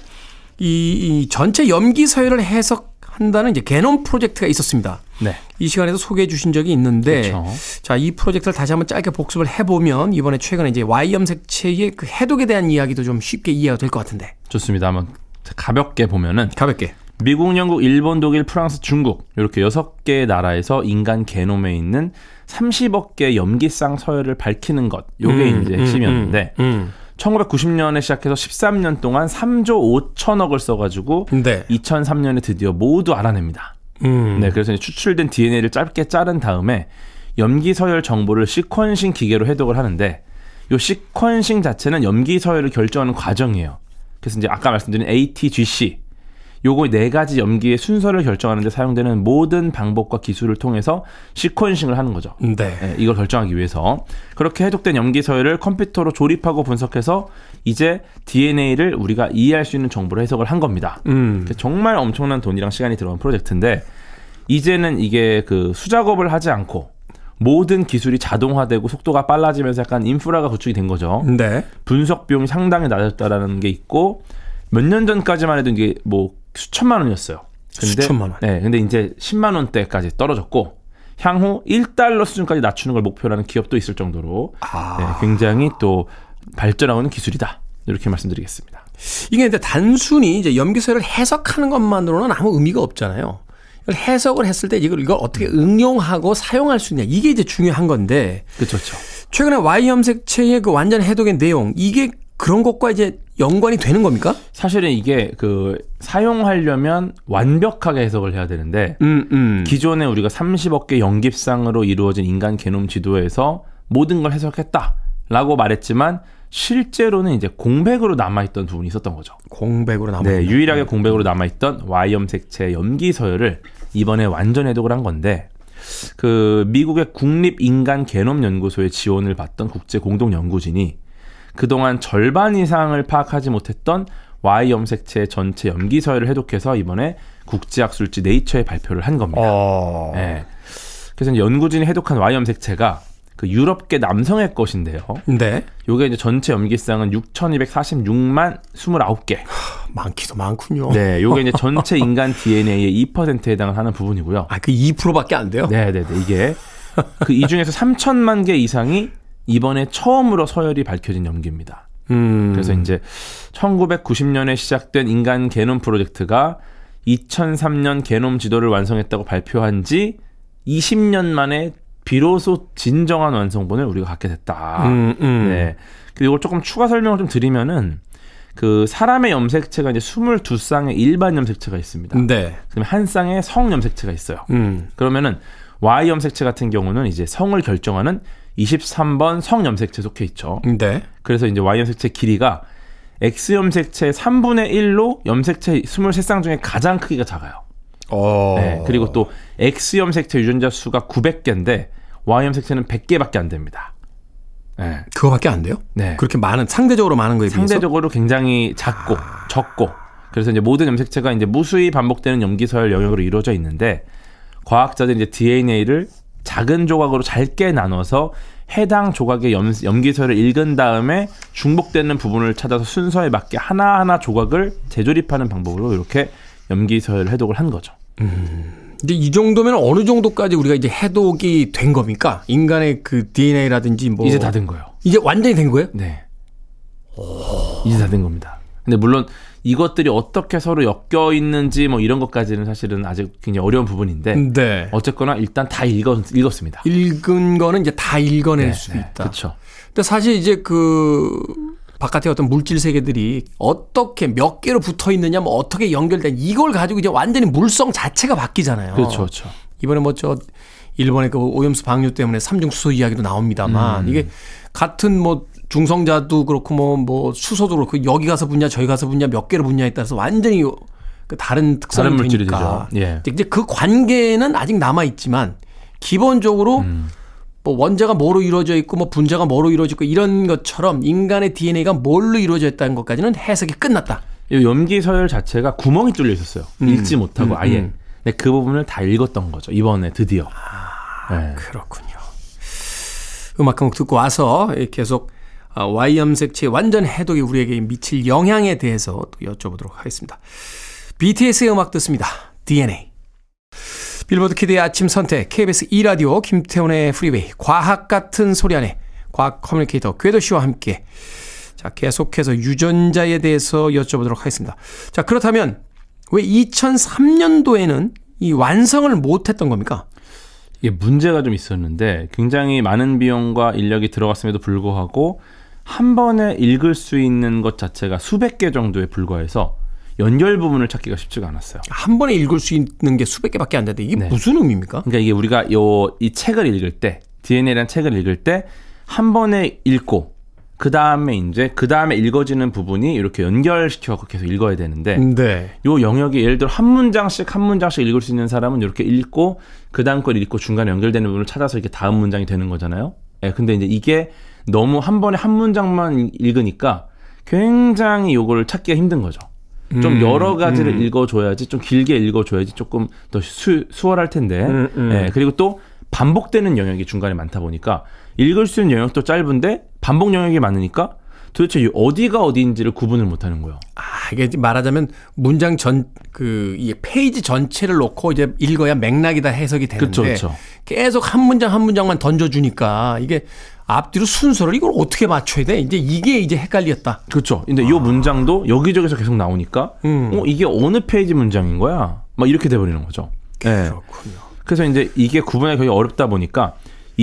이, 이 전체 염기 서열을 해석한다는 이제 게놈 프로젝트가 있었습니다.
네.
이 시간에도 소개해 주신 적이 있는데
그렇죠.
자, 이 프로젝트를 다시 한번 짧게 복습을 해보면 이번에 최근에 이제 Y 염색체의 그 해독에 대한 이야기도 좀 쉽게 이해가 될 것 같은데
좋습니다. 한번 가볍게 보면은
가볍게
미국, 영국, 일본, 독일, 프랑스, 중국 이렇게 여섯 개의 나라에서 인간 게놈에 있는 30억 개의 염기쌍 서열을 밝히는 것. 요게
음,
이제
음,
핵심이었는데
음.
1990년에 시작해서 13년 동안 3조 5천억을 써가지고
네.
2003년에 드디어 모두 알아냅니다.
음.
네, 그래서 추출된 DNA를 짧게 자른 다음에 염기 서열 정보를 시퀀싱 기계로 해독을 하는데 요 시퀀싱 자체는 염기 서열을 결정하는 과정이에요. 그래서 이제 아까 말씀드린 ATGC 요거 네 가지 염기의 순서를 결정하는 데 사용되는 모든 방법과 기술을 통해서 시퀀싱을 하는 거죠.
네.
네, 이걸 결정하기 위해서 그렇게 해독된 염기 서열을 컴퓨터로 조립하고 분석해서 이제 DNA를 우리가 이해할 수 있는 정보로 해석을 한 겁니다.
음.
정말 엄청난 돈이랑 시간이 들어간 프로젝트인데 이제는 이게 그 수작업을 하지 않고 모든 기술이 자동화되고 속도가 빨라지면서 약간 인프라가 구축이 된 거죠.
네.
분석 비용이 상당히 낮았다라는 게 있고 몇 년 전까지만 해도 이게 뭐 수천만 원이었어요. 근데
수천만 원.
네, 근데 이제 10만 원대까지 떨어졌고 향후 1달러 수준까지 낮추는 걸 목표로 하는 기업도 있을 정도로
아.
네, 굉장히 또 발전하고 있는 기술이다. 이렇게 말씀드리겠습니다.
이게 근데 단순히 이제 염기서열을 해석하는 것만으로는 아무 의미가 없잖아요. 이걸 해석을 했을 때 이걸 이걸 어떻게 응용하고 사용할 수 있냐 이게 이제 중요한 건데.
그렇죠.
최근에 Y 염색체의 그 완전 해독의 내용 이게 그런 것과 이제 연관이 되는 겁니까?
사실은 이게 그 사용하려면 완벽하게 해석을 해야 되는데
음, 음.
기존에 우리가 30억 개 연깁상으로 이루어진 인간 게놈 지도에서 모든 걸 해석했다라고 말했지만 실제로는 이제 공백으로 남아있던 부분이 있었던 거죠.
공백으로 남아.
네, 유일하게 공백으로 남아있던 Y 염색체 염기 서열을 이번에 완전 해독을 한 건데 그 미국의 국립 인간 게놈 연구소의 지원을 받던 국제 공동 연구진이 그동안 절반 이상을 파악하지 못했던 Y 염색체 전체 염기 서열을 해독해서 이번에 국제학술지 네이처에 발표를 한 겁니다.
어.
예. 그래서 연구진이 해독한 Y 염색체가 그 유럽계 남성의 것인데요.
네.
요게 이제 전체 염기쌍은 6,246만 29개.
많기도 많군요.
네, 요게 이제 전체 인간 DNA의 2%에 해당을 하는 부분이고요.
아, 그 2%밖에 안 돼요?
네, 네, 네. 이게 그 이 중에서 3천만 개 이상이 이번에 처음으로 서열이 밝혀진 염기입니다.
음.
그래서 이제 1990년에 시작된 인간 게놈 프로젝트가 2003년 게놈 지도를 완성했다고 발표한 지 20년 만에 비로소 진정한 완성본을 우리가 갖게 됐다.
음, 음.
네. 그리고 이걸 조금 추가 설명을 좀 드리면은 그 사람의 염색체가 이제 22쌍의 일반 염색체가 있습니다.
네.
그다음에 한 쌍의 성 염색체가 있어요.
음.
그러면은 Y 염색체 같은 경우는 이제 성을 결정하는 23번 성 염색체 속해 있죠.
네.
그래서 이제 Y 염색체 길이가 X 염색체 3분의 1로 염색체 23쌍 중에 가장 크기가 작아요.
어.
네, 그리고 또 X 염색체 유전자 수가 900개인데 Y 염색체는 100개밖에 안 됩니다. 네.
그거밖에 안 돼요?
네.
그렇게 많은 상대적으로 많은 거에 비해서
상대적으로 굉장히 작고 적고 그래서 이제 모든 염색체가 이제 무수히 반복되는 염기서열 영역으로 이루어져 있는데 과학자들이 이제 DNA를 작은 조각으로 짧게 나눠서 해당 조각의 염, 염기서열을 읽은 다음에 중복되는 부분을 찾아서 순서에 맞게 하나하나 조각을 재조립하는 방법으로 이렇게 염기서열 해독을 한 거죠.
이제 이 정도면 어느 정도까지 우리가 이제 해독이 된 겁니까? 인간의 그 DNA라든지 뭐
이제 다 된 거예요.
이제 완전히 된 거예요?
네. 이제 다 된 겁니다. 근데 물론 이것들이 어떻게 서로 엮여 있는지 뭐 이런 것까지는 사실은 아직 굉장히 어려운 부분인데
네.
어쨌거나 일단 다 읽었, 읽었습니다.
읽은 거는 이제 다 읽어낼
네,
수
네,
있다.
그렇죠.
근데 사실 이제 그 바깥에 어떤 물질 세계들이 어떻게 몇 개로 붙어 있느냐, 뭐 어떻게 연결된 이걸 가지고 이제 완전히 물성 자체가 바뀌잖아요.
그렇죠, 그렇죠.
이번에 뭐 저 일본의 그 오염수 방류 때문에 삼중 수소 이야기도 나옵니다만
음.
이게 같은 뭐 중성자도 그렇고 뭐 뭐 수소도 그렇고 여기 가서 분야 저기 가서 분야 몇 개로 분야에 따라서 완전히 그 다른 특성이
다른 물질이
되니까.
예.
이제 그 관계는 아직 남아 있지만 기본적으로
음.
뭐 원자가 뭐로 이루어져 있고 뭐 분자가 뭐로 이루어져 있고 이런 것처럼 인간의 DNA가 뭘로 이루어져 있다는 것까지는 해석이 끝났다.
이 염기 서열 자체가 구멍이 뚫려 있었어요. 읽지 못하고
음,
아예.
음.
근데 그 부분을 다 읽었던 거죠. 이번에 드디어. 네.
그렇군요. 음악 한 곡 듣고 와서 계속 아, Y 염색체 완전 해독이 우리에게 미칠 영향에 대해서 또 여쭤보도록 하겠습니다. BTS의 음악 듣습니다. DNA. 빌보드 키드의 아침 선택 KBS 2라디오 김태훈의 프리웨이 과학 같은 소리 하네 과학 커뮤니케이터 궤도 씨와 함께 자 계속해서 유전자에 대해서 여쭤보도록 하겠습니다. 자 그렇다면 왜 2003년도에는 이 완성을 못 했던 겁니까?
이게 문제가 좀 있었는데 굉장히 많은 비용과 인력이 들어갔음에도 불구하고 한 번에 읽을 수 있는 것 자체가 수백 개 정도에 불과해서 연결 부분을 찾기가 쉽지가 않았어요.
한 번에 읽을 수 있는 게 수백 개밖에 안 되는데 이게
네.
무슨 의미입니까?
그러니까 이게 우리가 요 이 책을 읽을 때 DNA라는 책을 읽을 때 한 번에 읽고 그 다음에 이제 그 다음에 읽어지는 부분이 이렇게 연결시켜서 계속 읽어야 되는데
네.
요 영역이 예를 들어 한 문장씩 한 문장씩 읽을 수 있는 사람은 이렇게 읽고 그 다음 걸 읽고 중간에 연결되는 부분을 찾아서 이렇게 다음 문장이 되는 거잖아요. 예, 근데 이제 이게 너무 한 번에 한 문장만 읽으니까 굉장히 요거를 찾기가 힘든 거죠. 좀
음,
여러 가지를
음.
읽어줘야지 좀 길게 읽어줘야지 조금 더 수, 수월할 텐데
음, 음.
예, 그리고 또 반복되는 영역이 중간에 많다 보니까 읽을 수 있는 영역도 짧은데 반복 영역이 많으니까 도대체 이 어디가 어디인지를 구분을 못하는 거예요.
아, 이게 말하자면 문장 전, 그, 이 페이지 전체를 놓고 이제 읽어야 맥락이 다 해석이 되는데.
그쵸, 그쵸.
계속 한 문장 한 문장만 던져주니까 이게 앞뒤로 순서를 이걸 어떻게 맞춰야 돼? 이제 이게 이제 헷갈렸다.
그렇죠. 근데 이 문장도 여기저기서 계속 나오니까
아. 음.
어 이게 어느 페이지 문장인 거야? 막 이렇게 돼 버리는 거죠. 네.
그렇군요.
그래서 이제 이게 구분하기 거의 어렵다 보니까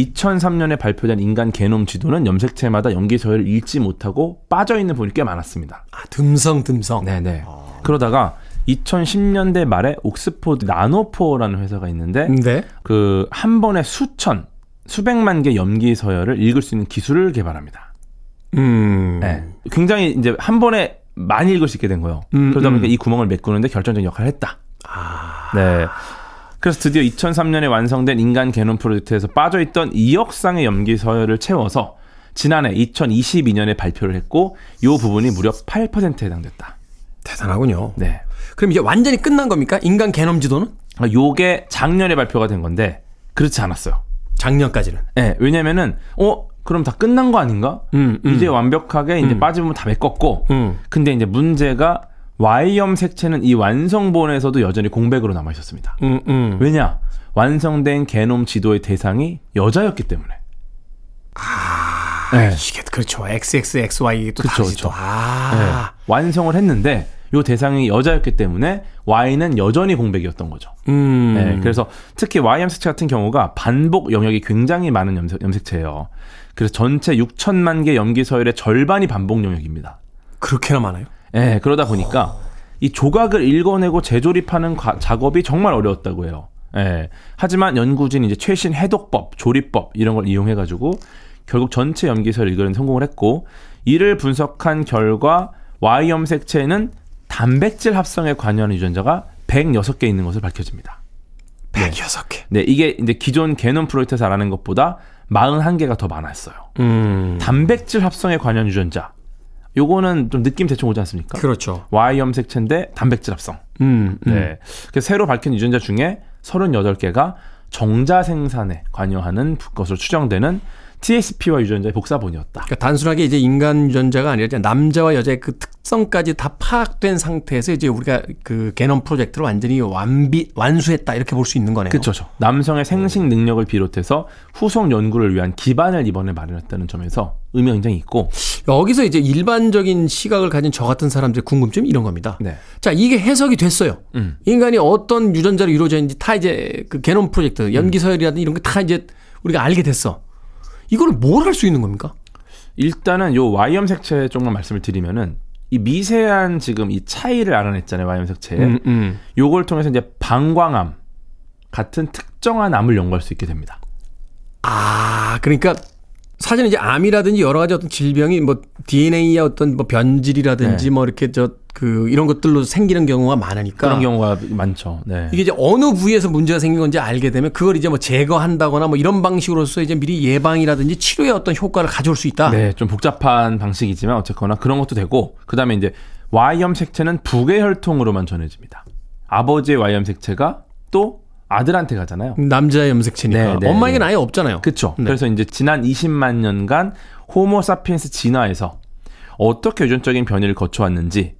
2003년에 발표된 인간 게놈 지도는 염색체마다 염기 서열을 읽지 못하고 빠져 있는 부분이 꽤 많았습니다.
아, 듬성, 듬성.
네네. 그러다가 2010년대 말에 옥스포드 나노포라는 회사가 있는데
네.
그한 번에 수천 수백만 개 염기 서열을 읽을 수 있는 기술을 개발합니다.
음.
네. 굉장히 이제 한 번에 많이 읽을 수 있게 된 거예요.
음,
그러다 보니까
음.
이 구멍을 메꾸는데 결정적인 역할을 했다. 네. 그래서 드디어 2003년에 완성된 인간 게놈 프로젝트에서 빠져있던 2억 쌍의 염기 서열을 채워서 지난해 2022년에 발표를 했고 이 부분이 무려 8%에 해당됐다.
대단하군요.
네.
그럼 이제 완전히 끝난 겁니까? 인간 개념 지도는?
아, 요게 작년에 발표가 된 건데 그렇지 않았어요.
작년까지는.
네, 왜냐면은 어 그럼 다 끝난 거 아닌가?
음, 음.
이제 완벽하게 이제
음.
빠지면 다 메꿨고.
음.
근데 이제 문제가 Y염 색채는 이 완성본에서도 여전히 공백으로 남아 있었습니다.
음, 음.
왜냐? 완성된 게놈 지도의 대상이 여자였기 때문에. 네.
이게 그렇죠. XXXY 또
그쵸,
다르지 또. 아.
네. 완성을 했는데 요 대상이 여자였기 때문에 Y는 여전히 공백이었던 거죠.
음.
네, 그래서 특히 Y염 색채 같은 경우가 반복 영역이 굉장히 많은 염색, 염색체예요. 그래서 전체 6천만 개 염기 서열의 절반이 반복 영역입니다.
그렇게나 많아요?
예, 그러다 보니까 이 조각을 읽어내고 재조립하는 과- 작업이 정말 어려웠다고 해요. 예. 하지만 연구진이 이제 최신 해독법, 조립법 이런 걸 이용해 가지고 결국 전체 염기서를 읽어내는 성공을 했고 이를 분석한 결과 Y 염색체에는 단백질 합성에 관여하는 유전자가 106개 있는 것으로 밝혀집니다.
106개.
네, 이게 이제 기존 게놈 프로젝트에서 알아낸 것보다 41개가 더 많았어요.
음.
단백질 합성에 관여한 유전자. 요거는 좀 느낌 대충 오지 않습니까?
그렇죠.
Y 염색체인데 단백질 합성.
음. 음.
네. 그래서 새로 밝힌 유전자 중에 38개가 정자 생산에 관여하는 것으로 추정되는 TSP와 유전자의 복사본이었다.
그러니까 단순하게 이제 인간 유전자가 아니라 남자와 여자의 그 특성까지 다 파악된 상태에서 이제 우리가 그 게놈 프로젝트를 완전히 완비 완수했다 이렇게 볼 수 있는 거네요.
그렇죠. 남성의 생식 능력을 비롯해서 후속 연구를 위한 기반을 이번에 마련했다는 점에서 의미가 굉장히 있고
여기서 이제 일반적인 시각을 가진 저 같은 사람들의 궁금점이 이런 겁니다.
네.
자, 이게 해석이 됐어요.
음.
인간이 어떤 유전자로 이루어져 있는지 다 이제 그 게놈 프로젝트, 연기서열이라든지 이런 게 다 이제 우리가 알게 됐어. 이걸 뭘 할 수 있는 겁니까?
일단은 요 Y 염색체 쪽만 말씀을 드리면은 이 미세한 지금 이 차이를 알아냈잖아요. Y 염색체.
음.
요걸 통해서 이제 방광암 같은 특정한 암을 연구할 수 있게 됩니다.
아, 그러니까 사실은 이제 암이라든지 여러 가지 어떤 질병이 뭐 DNA야 어떤 뭐 변질이라든지
네.
뭐 이렇게 저 그 이런 것들로 생기는 경우가 많으니까
그런 경우가 많죠. 네.
이게 이제 어느 부위에서 문제가 생긴 건지 알게 되면 그걸 이제 뭐 제거한다거나 뭐 이런 방식으로서 이제 미리 예방이라든지 치료에 어떤 효과를 가져올 수 있다.
네, 좀 복잡한 방식이지만 어쨌거나 그런 것도 되고 그다음에 이제 Y염 색체는 부계 혈통으로만 전해집니다. 아버지의 Y염 색체가 또 아들한테 가잖아요.
남자 염색체니까
네, 네,
엄마에게는
네.
아예 없잖아요.
그렇죠.
네.
그래서 이제 지난 20만 년간 호모 사피엔스 진화에서 어떻게 유전적인 변이를 거쳐왔는지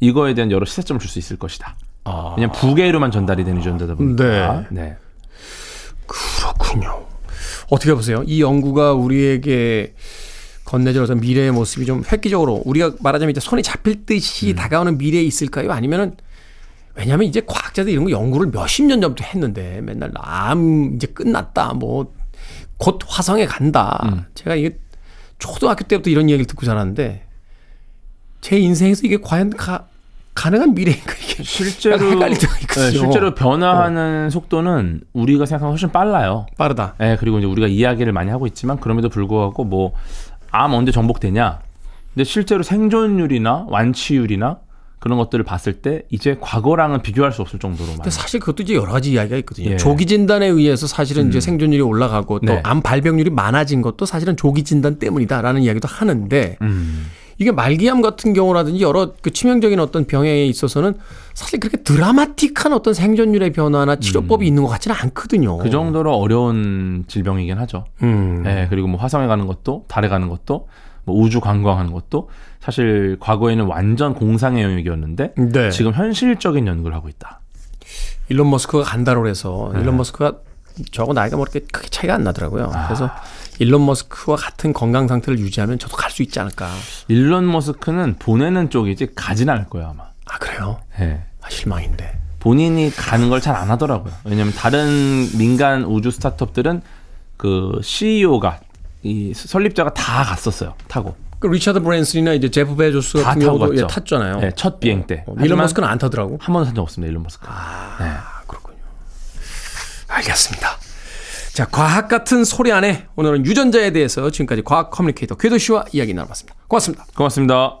이거에 대한 여러 시사점을 줄 수 있을 것이다.
아,
왜냐면 부계로만 전달이 되는 유전자다 보니까. 네.
그렇군요. 어떻게 보세요? 이 연구가 우리에게 어떤 미래의 모습이 좀 획기적으로 우리가 말하자면 이제 손에 잡힐 듯이
음.
다가오는 미래에 있을까요? 아니면은 왜냐하면 이제 과학자들 이런 거 연구를 몇십 년 전부터 했는데 맨날 암 이제 끝났다 뭐 곧 화성에 간다.
음.
제가 이게 초등학교 때부터 이런 이야기를 듣고 자랐는데 제 인생에서 이게 과연 가, 가능한 미래인가 이게
실제로. 네, 실제로 변화하는 속도는 우리가 생각하면 훨씬 빨라요.
빠르다.
예, 그리고 이제 우리가 이야기를 많이 하고 있지만 그럼에도 불구하고 뭐 암 언제 정복되냐? 근데 실제로 생존율이나 완치율이나 그런 것들을 봤을 때 이제 과거랑은 비교할 수 없을 정도로.
근데 사실 그것도 이제 여러 가지 이야기가 있거든요.
예. 음.
조기 진단에 의해서 사실은 이제 생존율이 올라가고 또
네.
암 발병률이 많아진 것도 사실은 조기 진단 때문이다라는 이야기도 하는데
음.
이게 말기암 같은 경우라든지 여러 그 치명적인 어떤 병에 있어서는 사실 그렇게 드라마틱한 어떤 생존율의 변화나 치료법이 있는 것 같지는 않거든요.
음. 그 정도로 어려운 질병이긴 하죠.
음.
예, 그리고 뭐 화성에 가는 것도 달에 가는 것도 뭐 우주 관광하는 것도 사실 과거에는 완전 공상의 영역이었는데
네.
지금 현실적인 연구를 하고 있다.
일론 머스크가 간다고 해서
네.
일론 머스크가 저하고 나이가 뭐 이렇게 크게 차이가 안 나더라고요.
아.
그래서 일론 머스크와 같은 건강 상태를 유지하면 저도 갈 수 있지 않을까.
일론 머스크는 보내는 쪽이지 가진 않을 거예요 아마.
아 그래요?
예.
아, 실망인데.
본인이 가는 걸 잘 안 하더라고요. 왜냐면 다른 민간 우주 스타트업들은 그 CEO가 이 설립자가 다 갔었어요. 타고.
그 리차드 브랜슨이나 이제 제프 베조스
다
같은
타고
경우도 예. 탔잖아요.
네, 첫 비행 때.
어, 일론 머스크는 안 타더라고.
한 번도 탄 적 없습니다. 일론 머스크. 네.
그렇군요. 알겠습니다. 자, 과학 같은 소리 하네 오늘은 유전자에 대해서 지금까지 과학 커뮤니케이터 궤도 씨와 이야기 나눠봤습니다. 고맙습니다.
고맙습니다.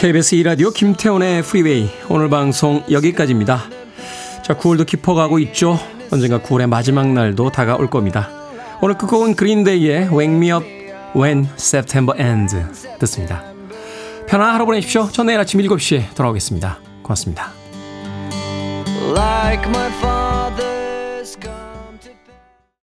KBS 2라디오 김태훈의 프리웨이 오늘 방송 여기까지입니다. 자 9월도 깊어가고 있죠. 언젠가 9월의 마지막 날도 다가올 겁니다. 오늘 끝곡은 그린데이의 Wake Me Up When September Ends 듣습니다. 편안한 하루 보내십시오. 전 내일 아침 7시에 돌아오겠습니다. 고맙습니다.
Like